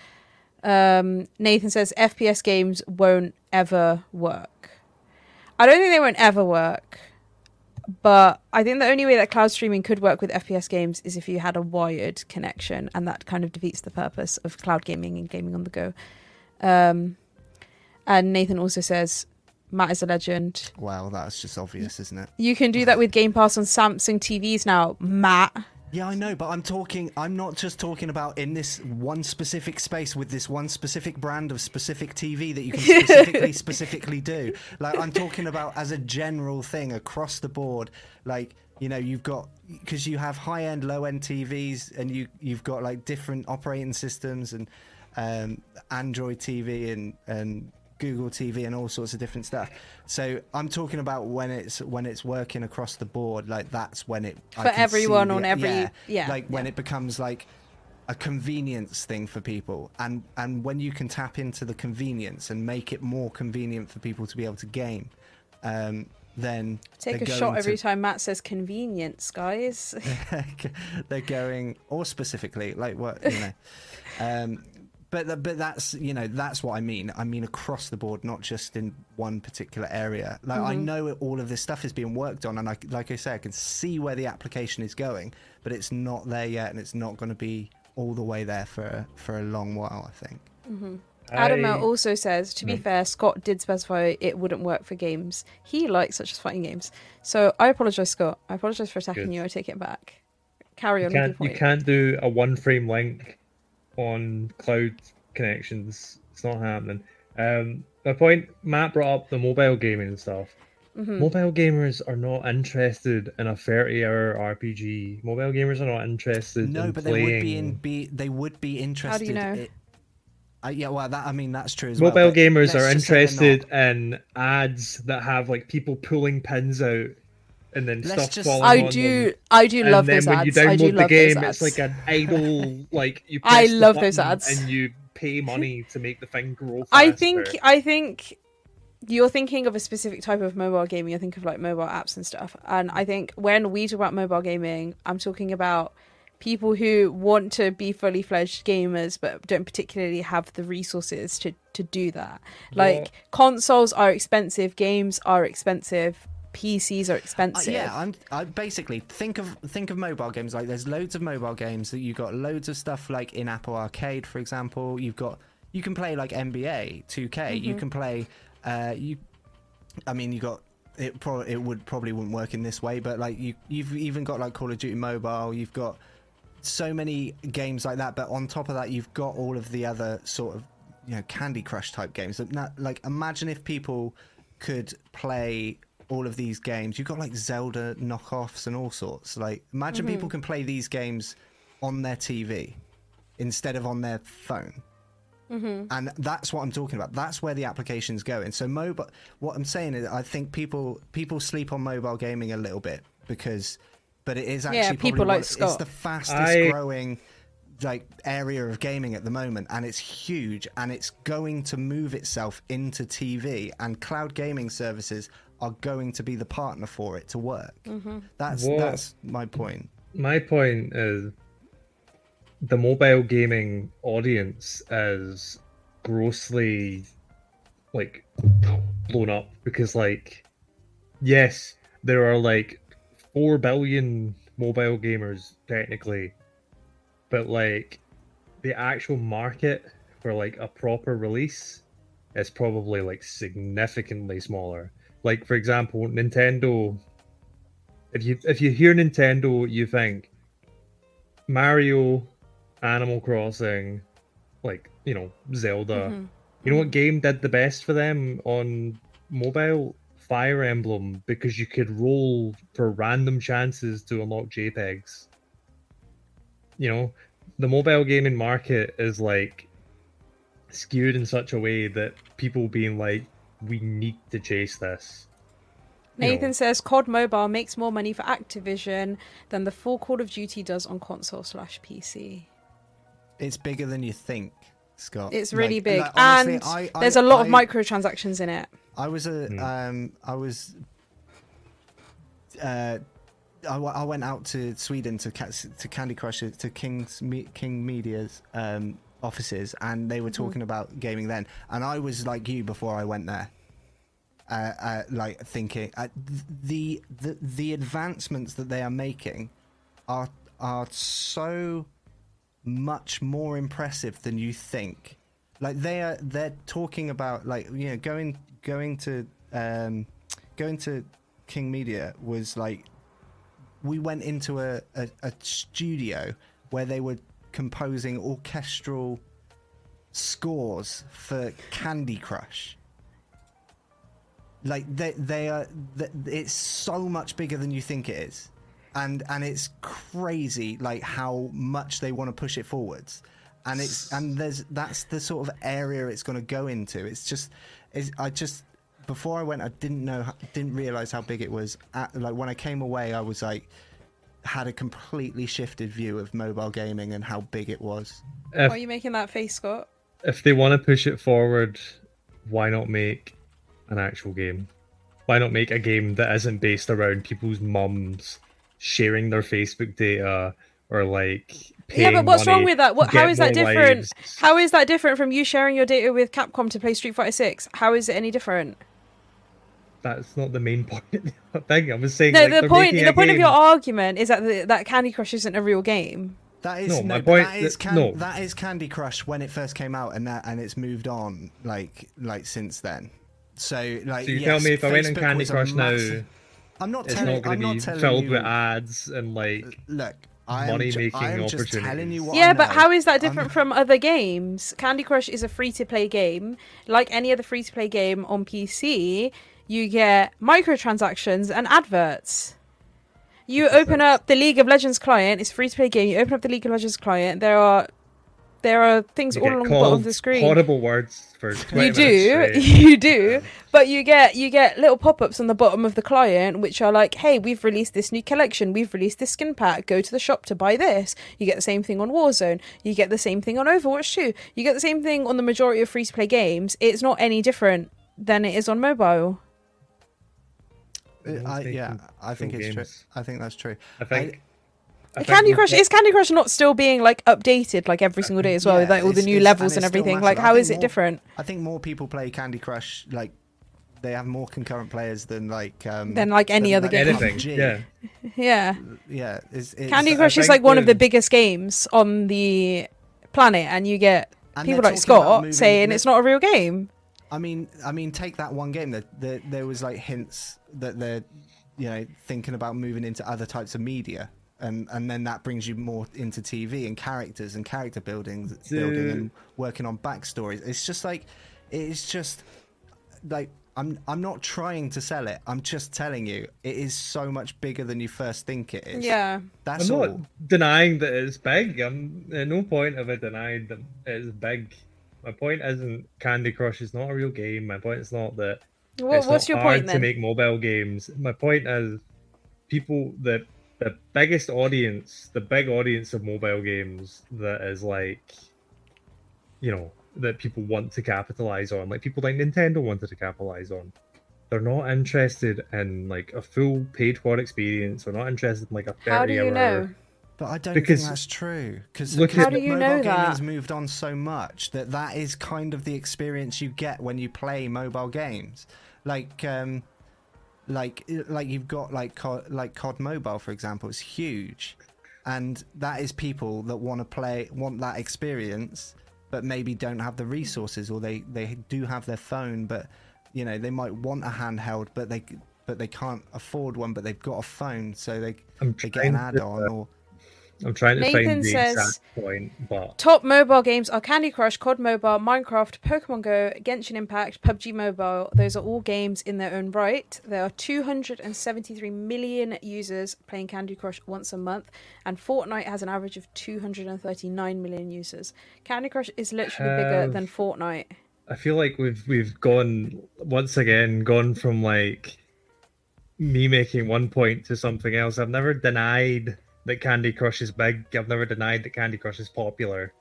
Um, Nathan says FPS games won't ever work. I don't think they won't ever work, but I think the only way that cloud streaming could work with FPS games is if you had a wired connection, and that kind of defeats the purpose of cloud gaming and gaming on the go. Um, and Nathan also says Matt is a legend. Well, that's just obvious, isn't it? You can do that with Game Pass on Samsung TVs now, Matt. Yeah, I know, but I'm talking. I'm not just talking about in this one specific space with this one specific brand of specific TV that you can specifically specifically do. Like I'm talking about as a general thing across the board. Like you know, you've got because you have high end, low end TVs, and you you've got like different operating systems and um, Android TV and and Google TV and all sorts of different stuff. So I'm talking about when it's when it's working across the board, like that's when it I For everyone the- on every- yeah, yeah, like when it becomes like a convenience thing for people, and and when you can tap into the convenience and make it more convenient for people to be able to game, um, then Take a shot every to- time Matt says convenience, guys. they're going or specifically like what you know um but th- but that's you know that's what i mean i mean across the board not just in one particular area like i Mhm. know all of this stuff is being worked on and i like i say i can see where the application is going but it's not there yet and it's not going to be all the way there for for a long while i think hmm Adam I- also says, to be No. fair, Scott did specify it wouldn't work for games he likes, such as fighting games. So I apologise, Scott. I apologise for attacking Good. you. I take it back. Carry on. You can't, you can't do a one frame link on cloud connections. It's not happening. Um, my point, Matt brought up the mobile gaming and stuff. Mhm. Mobile gamers are not interested in a 30 hour RPG. Mobile gamers are not interested no in but playing. they would be in be they would be interested How know? i- uh, yeah well that i mean that's true as Mobile well but gamers are just say they're not. interested in ads that have like people pulling pins out and then Let's stuff just- falling I do- them. I do and love then those when ads. you I download do the love those game, it's like an idle like you. I love those ads. and you pay money to make the thing grow. Faster. I think I think you're thinking of a specific type of mobile gaming. You think of like mobile apps and stuff. And I think when we talk about mobile gaming, I'm talking about people who want to be fully fledged gamers but don't particularly have the resources to to do that. Like Yeah. consoles are expensive, games are expensive, PCs are Uh, expensive. yeah, I'm. I basically think of think of mobile games like there's loads of mobile games that you've got loads of stuff like in Apple Arcade, for example. You've got you can play like NBA 2K. You Mhm. can play. Uh, you, I mean, you got it. Pro- it would probably wouldn't work in this way, but like you, you've even got like Call of Duty Mobile. You've got so many games like that. But on top of that, you've got all of the other sort of you know Candy Crush type games. Like imagine if people could play all of these games. You've got like Zelda knockoffs and all sorts. Like imagine Mhm. people can play these games on their TV instead of on their phone. Mm-hmm. And that's what I'm talking about. That's where the application's going. So mobile. What I'm saying is, I think people people sleep on mobile gaming a little bit because, but it is actually Yeah, probably people like one- it's the fastest I- growing like area of gaming at the moment, and it's huge, and it's going to move itself into TV, and cloud gaming services are going to be the partner for it to work. Mm-hmm. That's What- that's my point. my point is the mobile gaming audience is grossly like blown up because like yes there are like four billion mobile gamers technically, but like the actual market for like a proper release is probably like significantly smaller. Like for example, Nintendo. If you if you hear Nintendo, you think Mario, Animal Crossing, like you know Zelda. Mhm. You know what game did the best for them on mobile? Fire Emblem, because you could roll for random chances to unlock JPEGs. You know, the mobile gaming market is like skewed in such a way that people being like, we need to chase this. You know, Nathan says COD Mobile makes more money for Activision than the full Call of Duty does on console slash PC. It's bigger than you think, Scott. It's really Like- big, like, honestly, and I- I- there's a lot of I- microtransactions in it. I was a Hmm. um I was uh I, w- I went out to Sweden to ca- to Candy Crush to King's Me- King Media's um offices and they were talking about gaming then. And I was like you before I went there. Uh, uh like thinking uh, the the the advancements that they are making are are so much more impressive than you think. Like they are, they're talking about like you know going going to um, going to King Media was like we went into a, a, a studio where they were composing orchestral scores for Candy Crush. Like they they are, th- it's so much bigger than you think it is, and and it's crazy like how much they want to push it forwards, and it's and there's that's the sort of area it's going to go into. It's just, it's, I just before I went, I didn't know, didn't realize how big it was. At, like when I came away, I was like, had a completely shifted view of mobile gaming and how big it was. If- Why are you making that face, Scott? if they want to push it forward, why not make an actual game? Why not make a game that isn't based around people's mums sharing their Facebook data or like Yeah, but what's wrong with that? What, to how get is that different? lives? How is that different from you sharing your data with Capcom to play Street Fighter Six? How is it any different? That's not the main point of the thing. I was saying No, like, the point the a point of your argument is that the, that Candy Crush isn't a real game. That is no, no my point, that is can, no. that is Candy Crush when it first came out, and that and it's moved on like like since then. So like, So you yes, tell me if I went on Facebook Candy was a Crush now, I'm not it's telling. not going I'm to not be telling filled you. with ads and like Look, I am, money making I am just opportunities. telling you what. yeah, I but how is that I'm- different from other games? Candy Crush is a free to play game. Like any other free to play game on PC, you get microtransactions and adverts. You open up the League of Legends client, it's a free to play game. You open up the League of Legends client, there are there are things all along the bottom of the screen. horrible words for you do you do but you get you get little pop-ups on the bottom of the client which are like hey we've released this new collection we've released this skin pack go to the shop to buy this you get the same thing on warzone you get the same thing on overwatch 2 you get the same thing on the majority of free to play games it's not any different than it is on mobile I, yeah, I think full it's true. I think that's true. I think. I think Candy Crush is Candy Crush not still being like updated like every single day as well Yeah, with like all the new levels and, it's still everything like how is how think is it different I think more people play Candy Crush like they have more concurrent players than like um Than, like, any other game. Anything, yeah. yeah yeah. It's, it's, Candy Crush is like one of the- the biggest games on the planet, and you get And people like Scott saying it's not a real game. I mean, I mean, take that one game. That there, there was like hints that they're, you know, thinking about moving into other types of media, and and then that brings you more into TV and characters and character building, building and working on backstories. It's just like, it's just like I'm I'm not trying to sell it. I'm just telling you, it is so much bigger than you first think it is. Yeah. that's I'm all. not denying that it's big. I'm at no point have I denied that it's big. My point isn't Candy Crush is not a real game. My point is not that What, it's what's not your hard point to make mobile games. My point is people the the biggest audience, the big audience of mobile games that is like you know, that people want to capitalize on, like people like Nintendo wanted to capitalize on. They're not interested in like a full paid for experience. They're not interested in like a 30 How do you hour know? But I don't Because- think that's true because Look How do you mobile know gaming's that? moved on so much that that is kind of the experience you get when you play mobile games. Like, um, like like you've got like COD, like COD Mobile for example, it's huge, and that is people that want to play want that experience, but maybe don't have the resources, or they they do have their phone, but you know they might want a handheld, but they but they can't afford one, but they've got a phone, so they I'm they get an add-on or. I'm trying to Nathan find the says- exact point, but Top mobile games are Candy Crush, COD Mobile, Minecraft, Pokemon Go, Genshin Impact, PUBG Mobile. Those are all games in their own right. There are 273 million users playing Candy Crush once a month, and Fortnite has an average of 239 million users. Candy Crush is literally bigger than Fortnite. I feel like we've we've gone once again gone from like me making one point to something else. I've never denied that Candy Crush is big. I've never denied that Candy Crush is popular.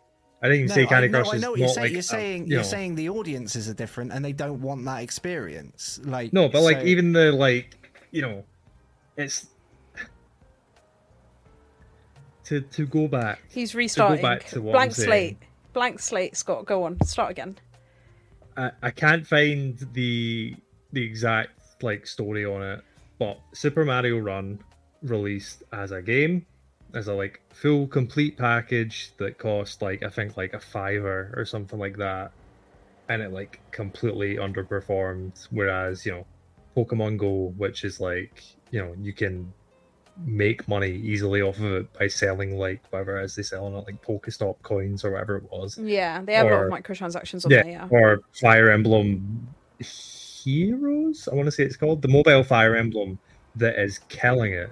I didn't even say I- Candy no, Crush I is know what not you're saying. like you're a- saying you you're saying the audiences are different and they don't want that experience. Like No, but like even the like you know, it's to to go back. He's to go restarting. back to what I'm Blank saying, slate. Blank slate, Scott. Go on. Start again. I, I can't find the the exact like story on it, but Super Mario Run released as a game, as a like full complete package that cost like I think like a fiver or something like that, and it like completely underperformed. Whereas you know, Pokemon Go, which is like you know you can make money easily off of it by selling like whatever as they sell on it like Pokestop coins or whatever it was. Yeah, they have a lot of microtransactions on yeah, there. Yeah. or Fire Emblem Heroes. I want to say it's called the mobile Fire Emblem that is killing it.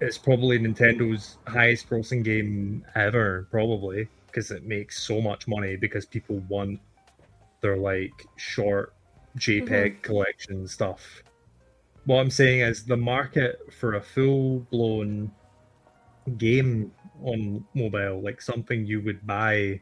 It's probably Nintendo's highest grossing game ever, probably because it makes so much money because people want their like short JPEG Mhm. collection stuff. What I'm saying is the market for a full blown game on mobile, like something you would buy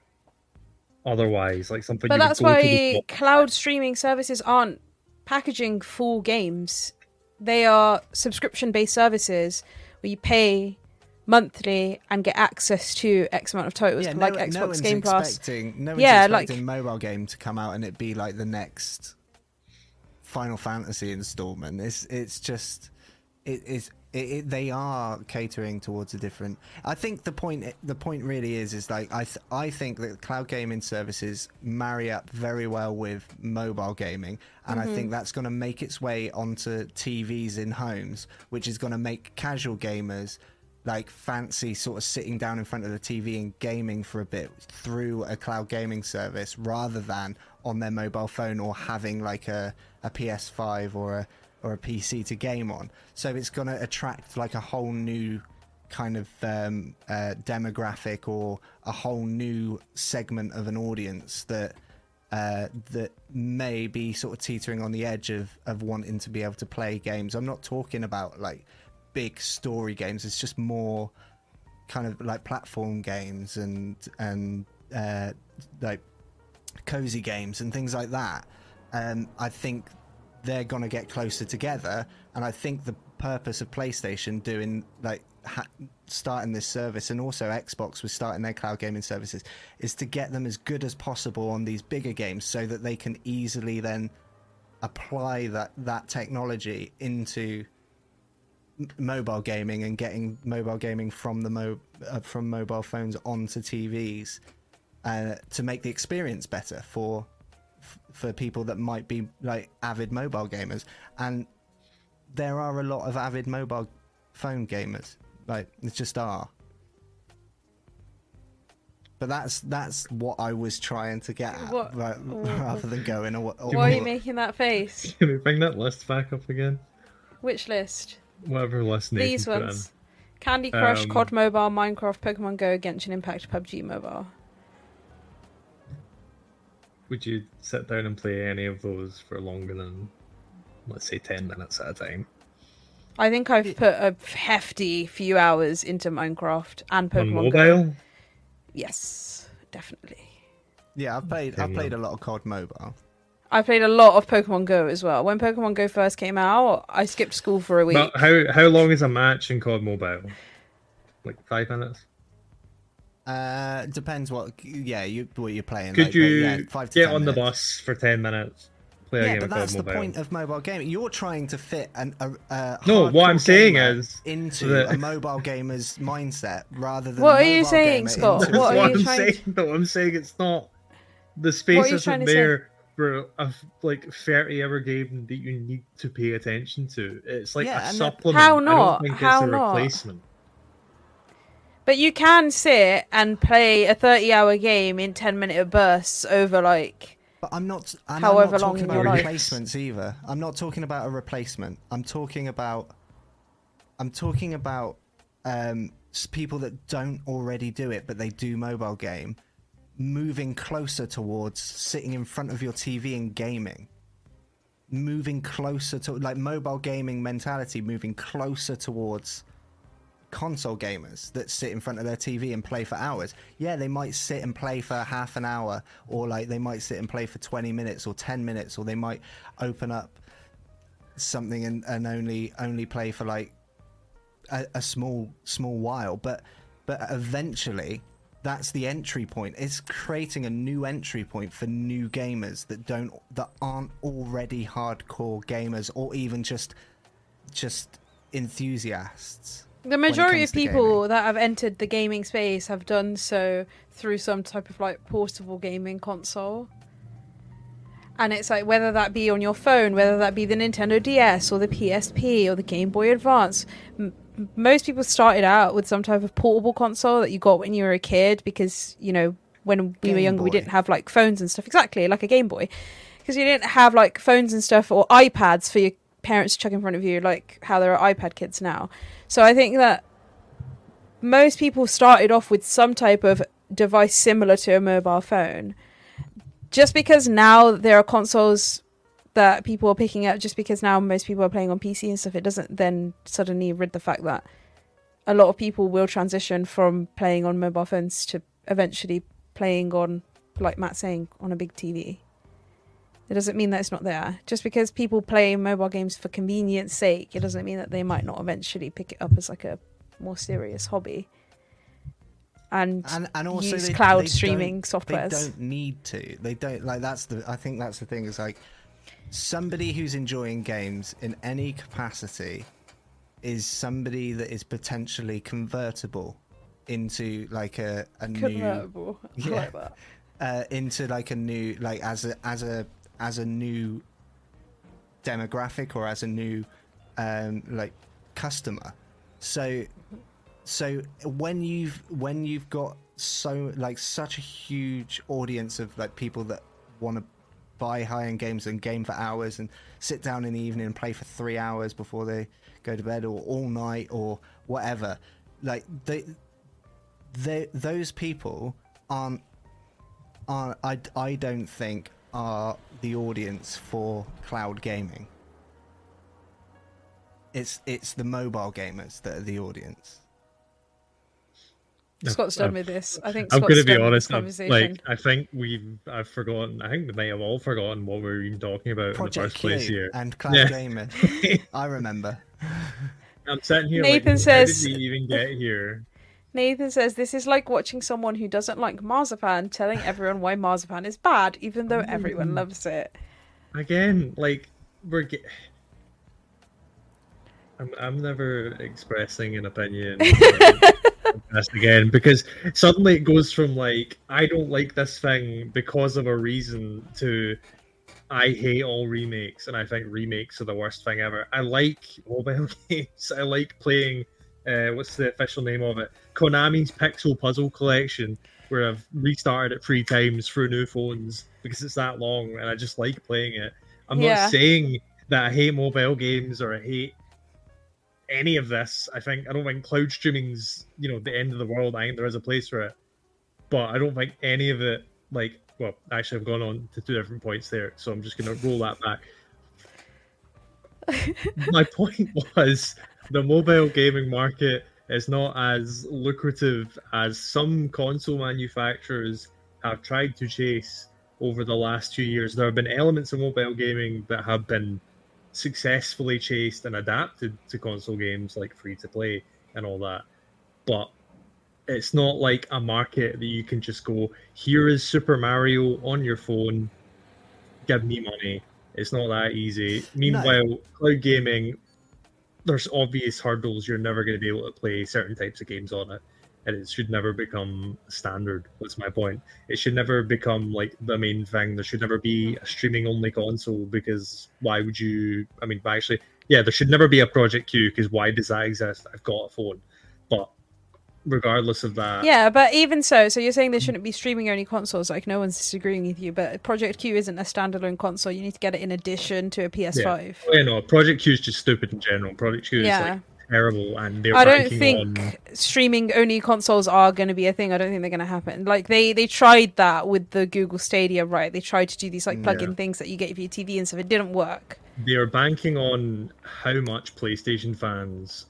otherwise, like something But you would that's go to the why cloud streaming services aren't packaging full games. They are subscription based services you pay monthly and get access to X amount of titles, yeah, like no, Xbox no one's Game Pass. expecting, No one's yeah, expecting like mobile game to come out and it be like the next Final Fantasy installment. It's it's just it is it, it, they are catering towards a different. I think the point the point really is is like I th- I think that cloud gaming services marry up very well with mobile gaming, and I Mhm. think that's going to make its way onto TVs in homes, which is going to make casual gamers like fancy sort of sitting down in front of the TV and gaming for a bit through a cloud gaming service rather than on their mobile phone or having like a, a PS5 or a or a PC to game on. So it's going to attract like a whole new kind of um, uh, demographic or a whole new segment of an audience that uh, that may be sort of teetering on the edge of, of wanting to be able to play games. I'm not talking about like big story games. It's just more kind of like platform games and and uh, like cozy games and things like that. Um, I think they're gonna get closer together, and I think the purpose of PlayStation doing like ha- starting this service and also Xbox was starting their cloud gaming services is to get them as good as possible on these bigger games so that they can easily then apply that that technology into m- mobile gaming and getting mobile gaming from the mo- uh, from mobile phones onto TVs uh, to make the experience better for for people that might be like avid mobile gamers and there are a lot of avid mobile phone gamers like it just are but that's that's what I was trying to get at What- ra- rather than going or, or, Why are you making that face? Can we bring that list back up again? Which list? Whatever list Nathan These ones. Candy Crush, Um, COD Mobile, Minecraft, Pokemon Go, Genshin Impact, PUBG Mobile. In. Would you sit down and play any of those for longer than, let's say, 10 minutes at a time? I think I've put a hefty few hours into Minecraft and On Pokemon Go. Yes, definitely. yeah I've played I've played a lot of COD mobile I played a lot of Pokemon Go as well. When Pokemon Go first came out, I skipped school for a week. But how, how long is a match in COD Mobile? Like five minutes? Uh, depends what. Yeah, you what you're playing. Could like, you yeah, five to get 10 on the bus for 10 minutes, play a yeah, game but called that's the mobile. point of mobile gaming. You're trying to fit an, a, a No, what I'm saying is into that- a mobile gamer's mindset rather than. What are you saying, Scott? into- What are what you I'm trying saying. to- Though I'm saying it's not the What space isn't trying to say? there for a like 30 hour game that you need to pay attention to. It's like Yeah, a and that- supplement. How I don't not? think How it's a not? replacement. But you can sit and play a 30 hour game in 10 minute bursts over like. But I'm not. And However I'm not long talking in about your life. replacements either. I'm not talking about a replacement. I'm talking about. I'm talking about um, people that don't already do it, but they do mobile game, moving closer towards sitting in front of your TV and gaming. Moving closer to like mobile gaming mentality, moving closer towards console gamers that sit in front of their TV and play for hours. Yeah, they might sit and play for half an hour, or like they might sit and play for 20 minutes or 10 minutes, or they might open up something and, and only only play for like a, a small small while. But but eventually, that's the entry point. It's creating a new entry point for new gamers that don't that aren't already hardcore gamers or even just just enthusiasts. The majority of people that have entered the gaming space have done so through some type of like portable gaming console. And it's like whether that be on your phone, whether that be the Nintendo DS or the PSP or the Game Boy Advance. M- most people started out with some type of portable console that you got when you were a kid because, you know, when we were Game younger, we didn't have like phones and stuff. Exactly, like a Game Boy. Because you didn't have like phones and stuff or iPads for your parents to chuck in front of you, like how there are iPad kids now. So I think that most people started off with some type of device similar to a mobile phone. Just because now there are consoles that people are picking up, just because now most people are playing on PC and stuff, it doesn't then suddenly rid the fact that a lot of people will transition from playing on mobile phones to eventually playing on, like Matt saying, on a big TV. It doesn't mean that it's not there. Just because people play mobile games for convenience sake, it doesn't mean that they might not eventually pick it up as like a more serious hobby. And, and and also use they, cloud they streaming don't- They don't need to. They don't like that's the. I think that's the thing. Is like somebody who's enjoying games in any capacity is somebody that is potentially convertible into like a a Convertible. New like uh, into like a new like as a as a as a new demographic or as a new um like customer. So so when you've when you've got so like such a huge audience of like people that want to buy high-end games and game for hours and sit down in the evening and play for three hours before they go to bed or all night or whatever like they they those people aren't are I, I don't think are the audience for cloud gaming. It's it's the mobile gamers that are the audience. Scott's done I've- uh, with this. I think I'm going to be honest. I'm, like, I think we've I've forgotten. I think we may have all forgotten what we were even talking about Project in the first place here. and cloud Yeah. gaming. I remember. I'm sitting here. Nathan like, says- how did we even get here? Nathan says this is like watching someone who doesn't like marzipan telling everyone why marzipan is bad, even though everyone loves it. Again, like we're. Get... I'm I'm never expressing an opinion. again because suddenly it goes from like I don't like this thing because of a reason to I hate all remakes and I think remakes are the worst thing ever. I like mobile games. I like playing. Uh, what's the official name of it? Konami's Pixel Puzzle Collection, where I've restarted it three times through new phones because it's that long and I just like playing it. I'm Yeah. not saying that I hate mobile games or I hate any of this. I think I don't think cloud streaming's you know the end of the world. I think there is a place for it, but I don't think any of it like. Well, actually, I've gone on to two different points there, so I'm just going to roll that back. My point was the mobile gaming market is not as lucrative as some console manufacturers have tried to chase over the last two years. There have been elements of mobile gaming that have been successfully chased and adapted to console games like free to play and all that. But it's not like a market that you can just go, here is Super Mario on your phone, give me money. It's not that easy. Meanwhile, cloud gaming, there's obvious hurdles. You're never going to be able to play certain types of games on it, and it should never become standard. That's my point. It should never become like the main thing. There should never be a streaming only console because why would you? I mean, actually, yeah, there should never be a Project Q because why does that exist? I've got a phone, but regardless of that, Yeah, but even so, so you're saying there shouldn't be streaming only consoles. Like no one's disagreeing with you, but Project Q isn't a standalone console. You need to get it in addition to a PS5. Yeah. Oh, yeah, no, Project Q is just stupid in general. Project Q is Yeah. like terrible, and they're I don't think on streaming only consoles are going to be a thing. I don't think they're going to happen. Like they they tried that with the Google Stadia, right? They tried to do these like plug-in Yeah. things that you get for your TV and stuff. It didn't work. they are banking on how much PlayStation fans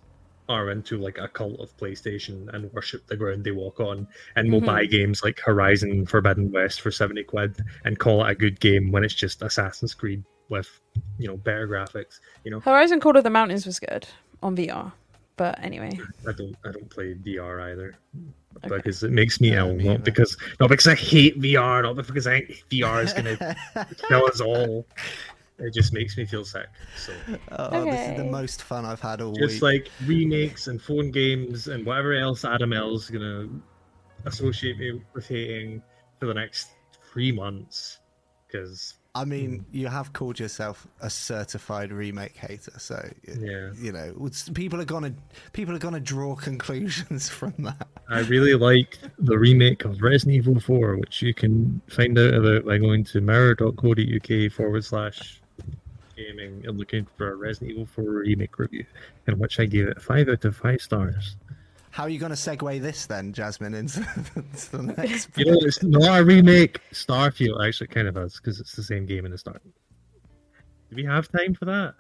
are into like a cult of PlayStation and worship the ground they walk on, and will Mhm. buy games like Horizon Forbidden West for seventy quid and call it a good game when it's just Assassin's Creed with you know better graphics. You know, Horizon Call of the Mountains was good on VR, but anyway. I don't I don't play VR either. Because it makes me ill, not because not because I hate VR, not because I think VR is gonna kill us all. It just makes me feel sick. So Oh, this is the most fun I've had all just week. like remakes and phone games and whatever else Adam L's gonna associate me with hating for the next three months. Because I mean, hmm. you have called yourself a certified remake hater, so Yeah. you know people are gonna people are gonna draw conclusions from that. I really like the remake of Resident Evil 4, which you can find out about by going to mirror.co.uk forward slash gaming and looking for a Resident Evil 4 remake review, in which I gave it 5 out of 5 stars. How are you going to segue this then, Jasmine, into, into the next? You know, it's not a remake. Starfield actually kind of is because it's the same game in the start. Do we have time for that?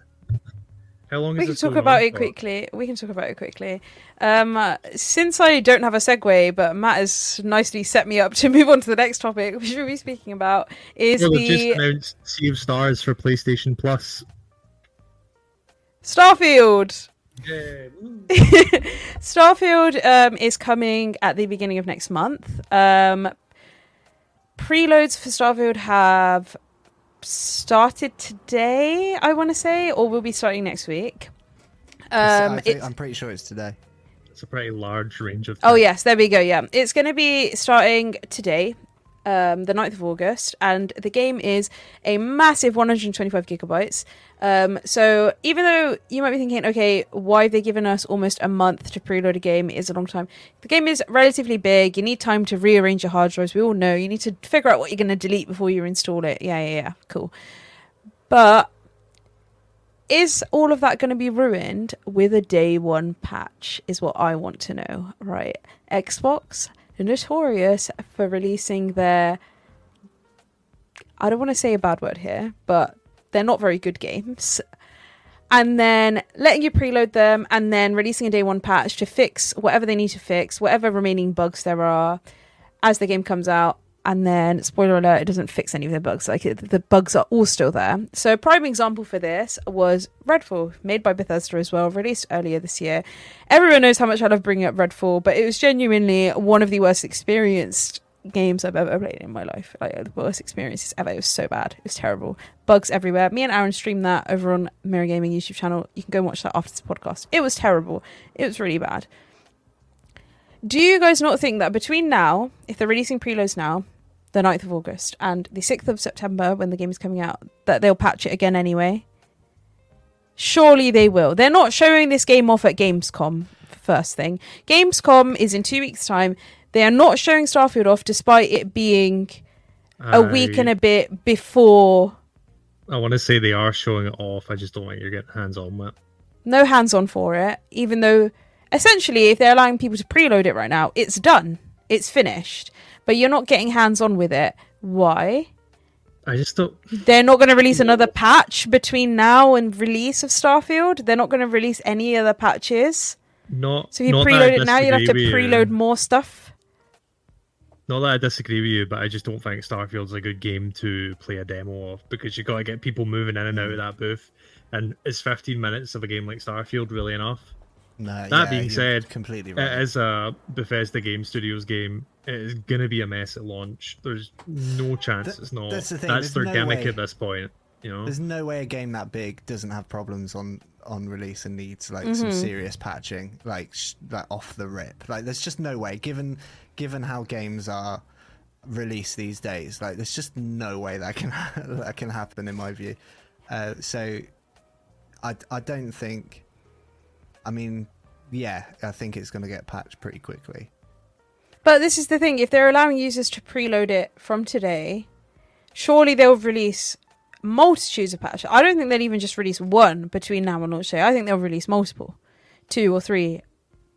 How long is We can talk about it for? quickly. We can talk about it quickly. Um, uh, since I don't have a segue, but Matt has nicely set me up to move on to the next topic, which we'll be speaking about, is they've the just announced Sea of Stars for PlayStation Plus. Starfield. Yay. Starfield um, is coming at the beginning of next month. Um, preloads for Starfield have started today, I want to say, or will be starting next week. Um, I'm pretty sure it's today. It's a pretty large range of. Oh yes, there we go. Yeah, it's going to be starting today, um, the 9th of August, and the game is a massive 125 gigabytes. Um, so even though you might be thinking, okay, why have they given us almost a month to preload a game? It is a long time. The game is relatively big. You need time to rearrange your hard drives. We all know you need to figure out what you're going to delete before you install it. Yeah, yeah, yeah. Cool. But is all of that going to be ruined with a day one patch is what i want to know right xbox notorious for releasing their i don't want to say a bad word here but they're not very good games. And then letting you preload them and then releasing a day one patch to fix whatever they need to fix whatever remaining bugs there are as the game comes out and then spoiler alert it doesn't fix any of the bugs. Like it, the bugs are all still there. So a prime example for this was redfall made by bethesda as well released earlier this year. Everyone knows how much i love bringing up redfall but it was genuinely one of the worst experienced games i've ever played in my life. Like the worst experiences ever. It was so bad. It was terrible. Bugs everywhere. Me and aaron streamed that over on mirror gaming youtube channel. You can go and watch that after this podcast. It was terrible. It was really bad. Do you guys not think that between now, if they're releasing preloads now, the 9th of August, and the 6th of September when the game is coming out, that they'll patch it again anyway? Surely they will. They're not showing this game off at Gamescom, first thing. Gamescom is in two weeks' time. They are not showing Starfield off despite it being a week and a bit before. I want to say they are showing it off. I just don't want you to get hands on with. it. No hands on for it, even though essentially, if they're allowing people to preload it right now, it's done. It's finished. But you're not getting hands on with it. Why? I just don't. They're not going to release another patch between now and release of Starfield. They're not going to release any other patches. Not. So if you not preload it now, you'll have to disagree with you. preload more stuff. Not that I disagree with you, but I just don't think Starfield's a good game to play a demo of because you've got to get people moving in and out of mm. that booth. And is 15 minutes of a game like Starfield really enough? No, that yeah, being said, completely right. it is a Bethesda Game Studios game. It is going to be a mess at launch. There's no chance Th- it's not. that's the thing, That's their no gimmick way- at this point. You know, There's no way a game that big doesn't have problems on on release and needs like some Mhm. serious patching, like sh- like off the rip. Like there's just no way, given given how games are released these days. Like there's just no way that can that can happen in my view. Uh, so I I don't think. I mean, yeah, I think it's going to get patched pretty quickly. But this is the thing: if they're allowing users to preload it from today, surely they'll release multitudes of patches. I don't think they'll even just release one between now and launch day. I think they'll release multiple, two or three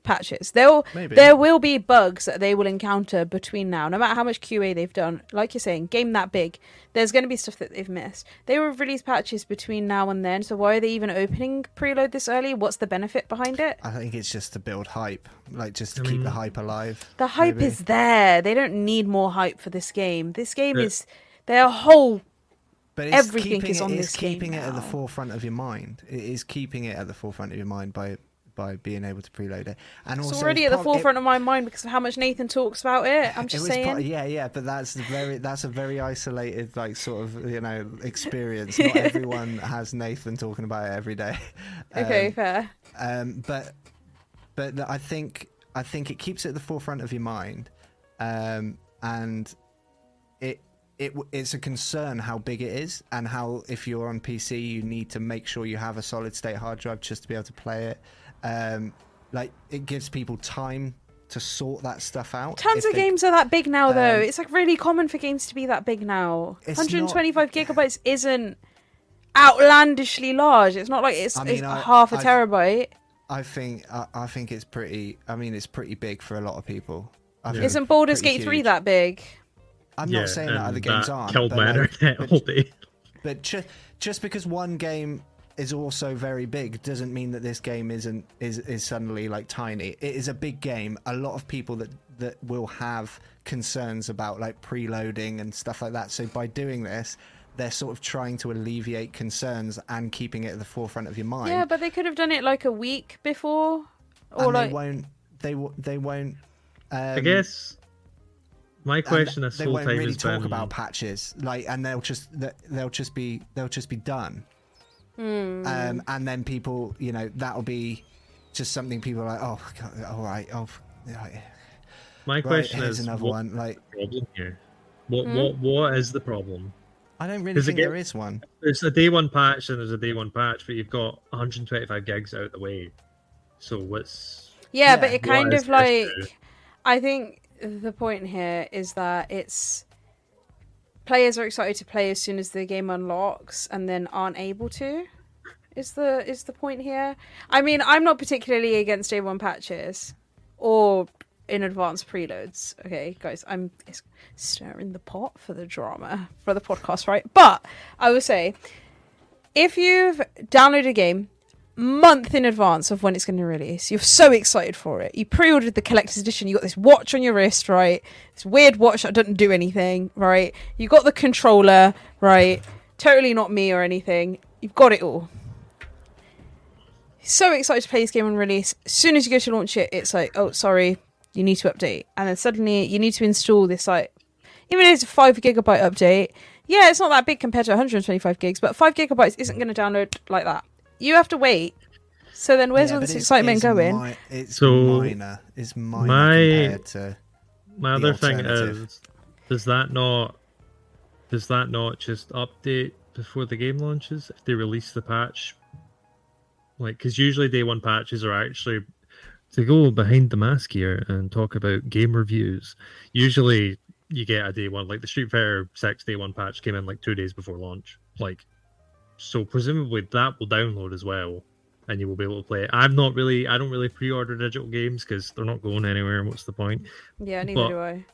patches. They'll there will be bugs that they will encounter between now, no matter how much QA they've done. Like you're saying, game that big, there's going to be stuff that they've missed. They will release patches between now and then. So why are they even opening preload this early? What's the benefit behind it? I think it's just to build hype, like just to I keep mean- the hype alive. The hype maybe. is there. They don't need more hype for this game. This game Yeah. is their whole But it's everything keeping is it, on it's this game keeping it at the forefront of your mind. It is keeping it at the forefront of your mind by by being able to preload it. And It's also already it's at the it- forefront of my mind because of how much Nathan talks about it. I'm it just was saying. pro- yeah, yeah, but that's very that's a very isolated like sort of you know experience. Not everyone has Nathan talking about it every day. okay, Um, fair. um, but but I think I think it keeps it at the forefront of your mind, um, and it it, it's a concern how big it is and how if you're on PC you need to make sure you have a solid state hard drive just to be able to play it. Um, like it gives people time to sort that stuff out. Tons of they- games are that big now, though. Um, it's like really common for games to be that big now. It's 125 gigabytes isn't outlandishly large. It's not like it's, I mean, it's I- half a I've- terabyte. I think I, I think it's pretty. I mean, it's pretty big for a lot of people. I think Isn't it's Baldur's pretty Gate 3 that big? I'm yeah, not saying that other games that aren't. killed but my like- internet but- all day. But just just because one game is also very big doesn't mean that this game isn't is is suddenly like tiny. It is a big game. A lot of people that that will have concerns about like preloading and stuff like that. So by doing this, they're sort of trying to alleviate concerns and keeping it at the forefront of your mind. Yeah, but they could have done it like a week before. Or and like. they won't. They w- they won't. Um, I guess my question is they won't really talk been about patches like and they'll just they'll just be they'll just be done Hmm. um, and then people you know that'll be just something people are like oh God, all right oh right, my question here's is another what one like problem here? What Hmm? what what is the problem? I don't really think get- there is one There's a day one patch and there's a day one patch, but you've got 125 gigs out of the way. So what's Yeah, but it kind of like issue? I think the point here is that it's players are excited to play as soon as the game unlocks and then aren't able to. Is the is the point here? I mean, I'm not particularly against day one patches or in advance preloads. Okay, guys, I'm stirring the pot for the drama for the podcast, right? But I will say, if you've downloaded a game month in advance of when it's going to release. You're so excited for it. You pre-ordered the collector's edition. You got this watch on your wrist, right? This weird watch that doesn't do anything, right? You got the controller, right? Totally not me or anything. You've got it all. So excited to play this game on release. As soon as you go to launch it, it's like, oh, sorry, you need to update, and then suddenly you need to install this like, even if it's a five gigabyte update. Yeah, it's not that big compared to 125 gigs, but five gigabytes isn't going to download like that. You have to wait. So then, where's Yeah, all this excitement it's going? mi- it's So, minor it's minor my- compared to My the other thing alternative. is, does that not does that not just update before the game launches if they release the patch? Like, because usually day one patches are actually to go behind the mask here and talk about game reviews. Usually, you get a day one, like the Street Fighter Six day one patch came in like two days before launch. Like, so presumably that will download as well, and you will be able to play it. I'm not really, I don't really pre-order digital games because they're not going anywhere. What's the point? Yeah, neither But- do I.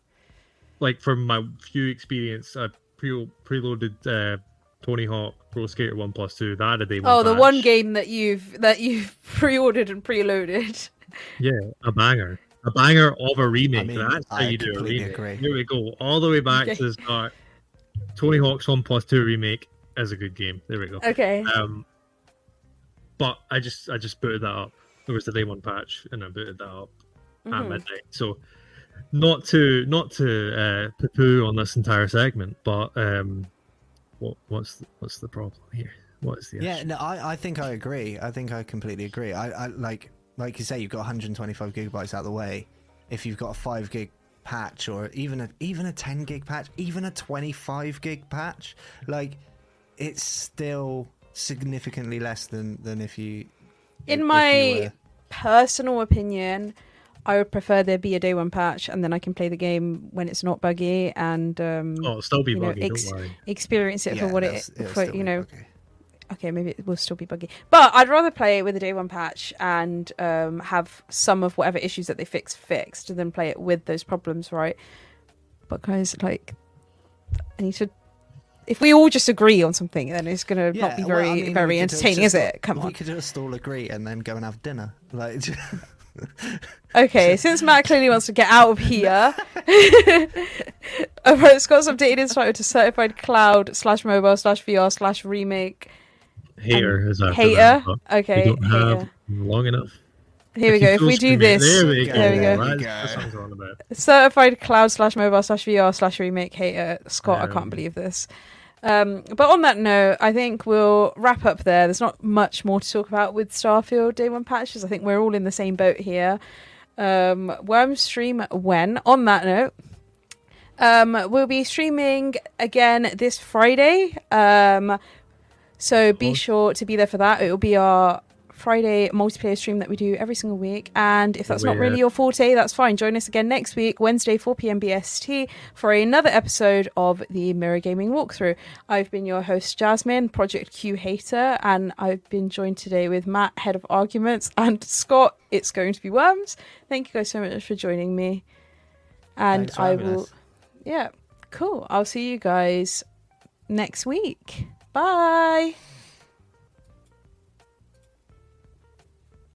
like from my few experience, I pre preloaded uh, Tony Hawk Pro Skater One Plus Two. That had a day one. Oh, the patch. one game that you've that you've pre-ordered and preloaded. Yeah, a banger, a banger of a remake. mean, That's how I you do a remake. agree. Here we go, all the way back Okay. to the start. Tony Hawk's One Plus Two remake is a good game. There we go. Okay. Um, but I just I just booted that up. There was the day one patch, and I booted that up at Mhm. midnight. So not to not to uh, poo-poo on this entire segment, but um, what what's the, what's the problem here? What is the Yeah, issue? no, I, I think I agree. I think I completely agree. I, I like like you say, you've got 125 gigabytes out of the way. If you've got a five gig patch, or even a even a 10 gig patch, even a 25 gig patch, like it's still significantly less than than if you. if In you my were- personal opinion, I would prefer there be a day one patch, and then I can play the game when it's not buggy and um, Oh, it'll still be you know, buggy, don't worry. experience it for what it'll- it it'll for you be know. Okay, maybe it will still be buggy, but I'd rather play it with a day one patch and um, have some of whatever issues that they fix fixed than play it with those problems, right? But guys, like, I need to. If we all just agree on something, then it's going to not be well, very, I mean, very entertaining, just is it? Come we on. We could just all agree and then go and have dinner. Like, Okay, since Matt clearly wants to get out of here, Alright, Scott's updated his title to certified cloud slash mobile slash VR slash remake. Hater is after hater. that, okay, We don't have hater. long enough. Here we go. If we do screen this, there we go. there we go. That's, that's what I was on about. Certified cloud slash mobile slash VR slash remake hater. Scott, I can't believe this. Um, but on that note, I think we'll wrap up there. There's not much more to talk about with Starfield Day One patches. I think we're all in the same boat here. Um, Worm stream when? On that note, um, we'll be streaming again this Friday. Um, so be sure to be there for that. It will be our Friday multiplayer stream that we do every single week. And if that's not really your forte, that's fine. Join us again next week, Wednesday, 4 p.m. BST, for another episode of the Mirror Gaming Walkthrough. I've been your host, Jasmine, Project Q Hater, and I've been joined today with Matt, Head of Arguments, and Scott, It's Going to Be Worms. Thank you guys so much for joining me. And I will. us. Yeah, cool. I'll see you guys next week. Bye.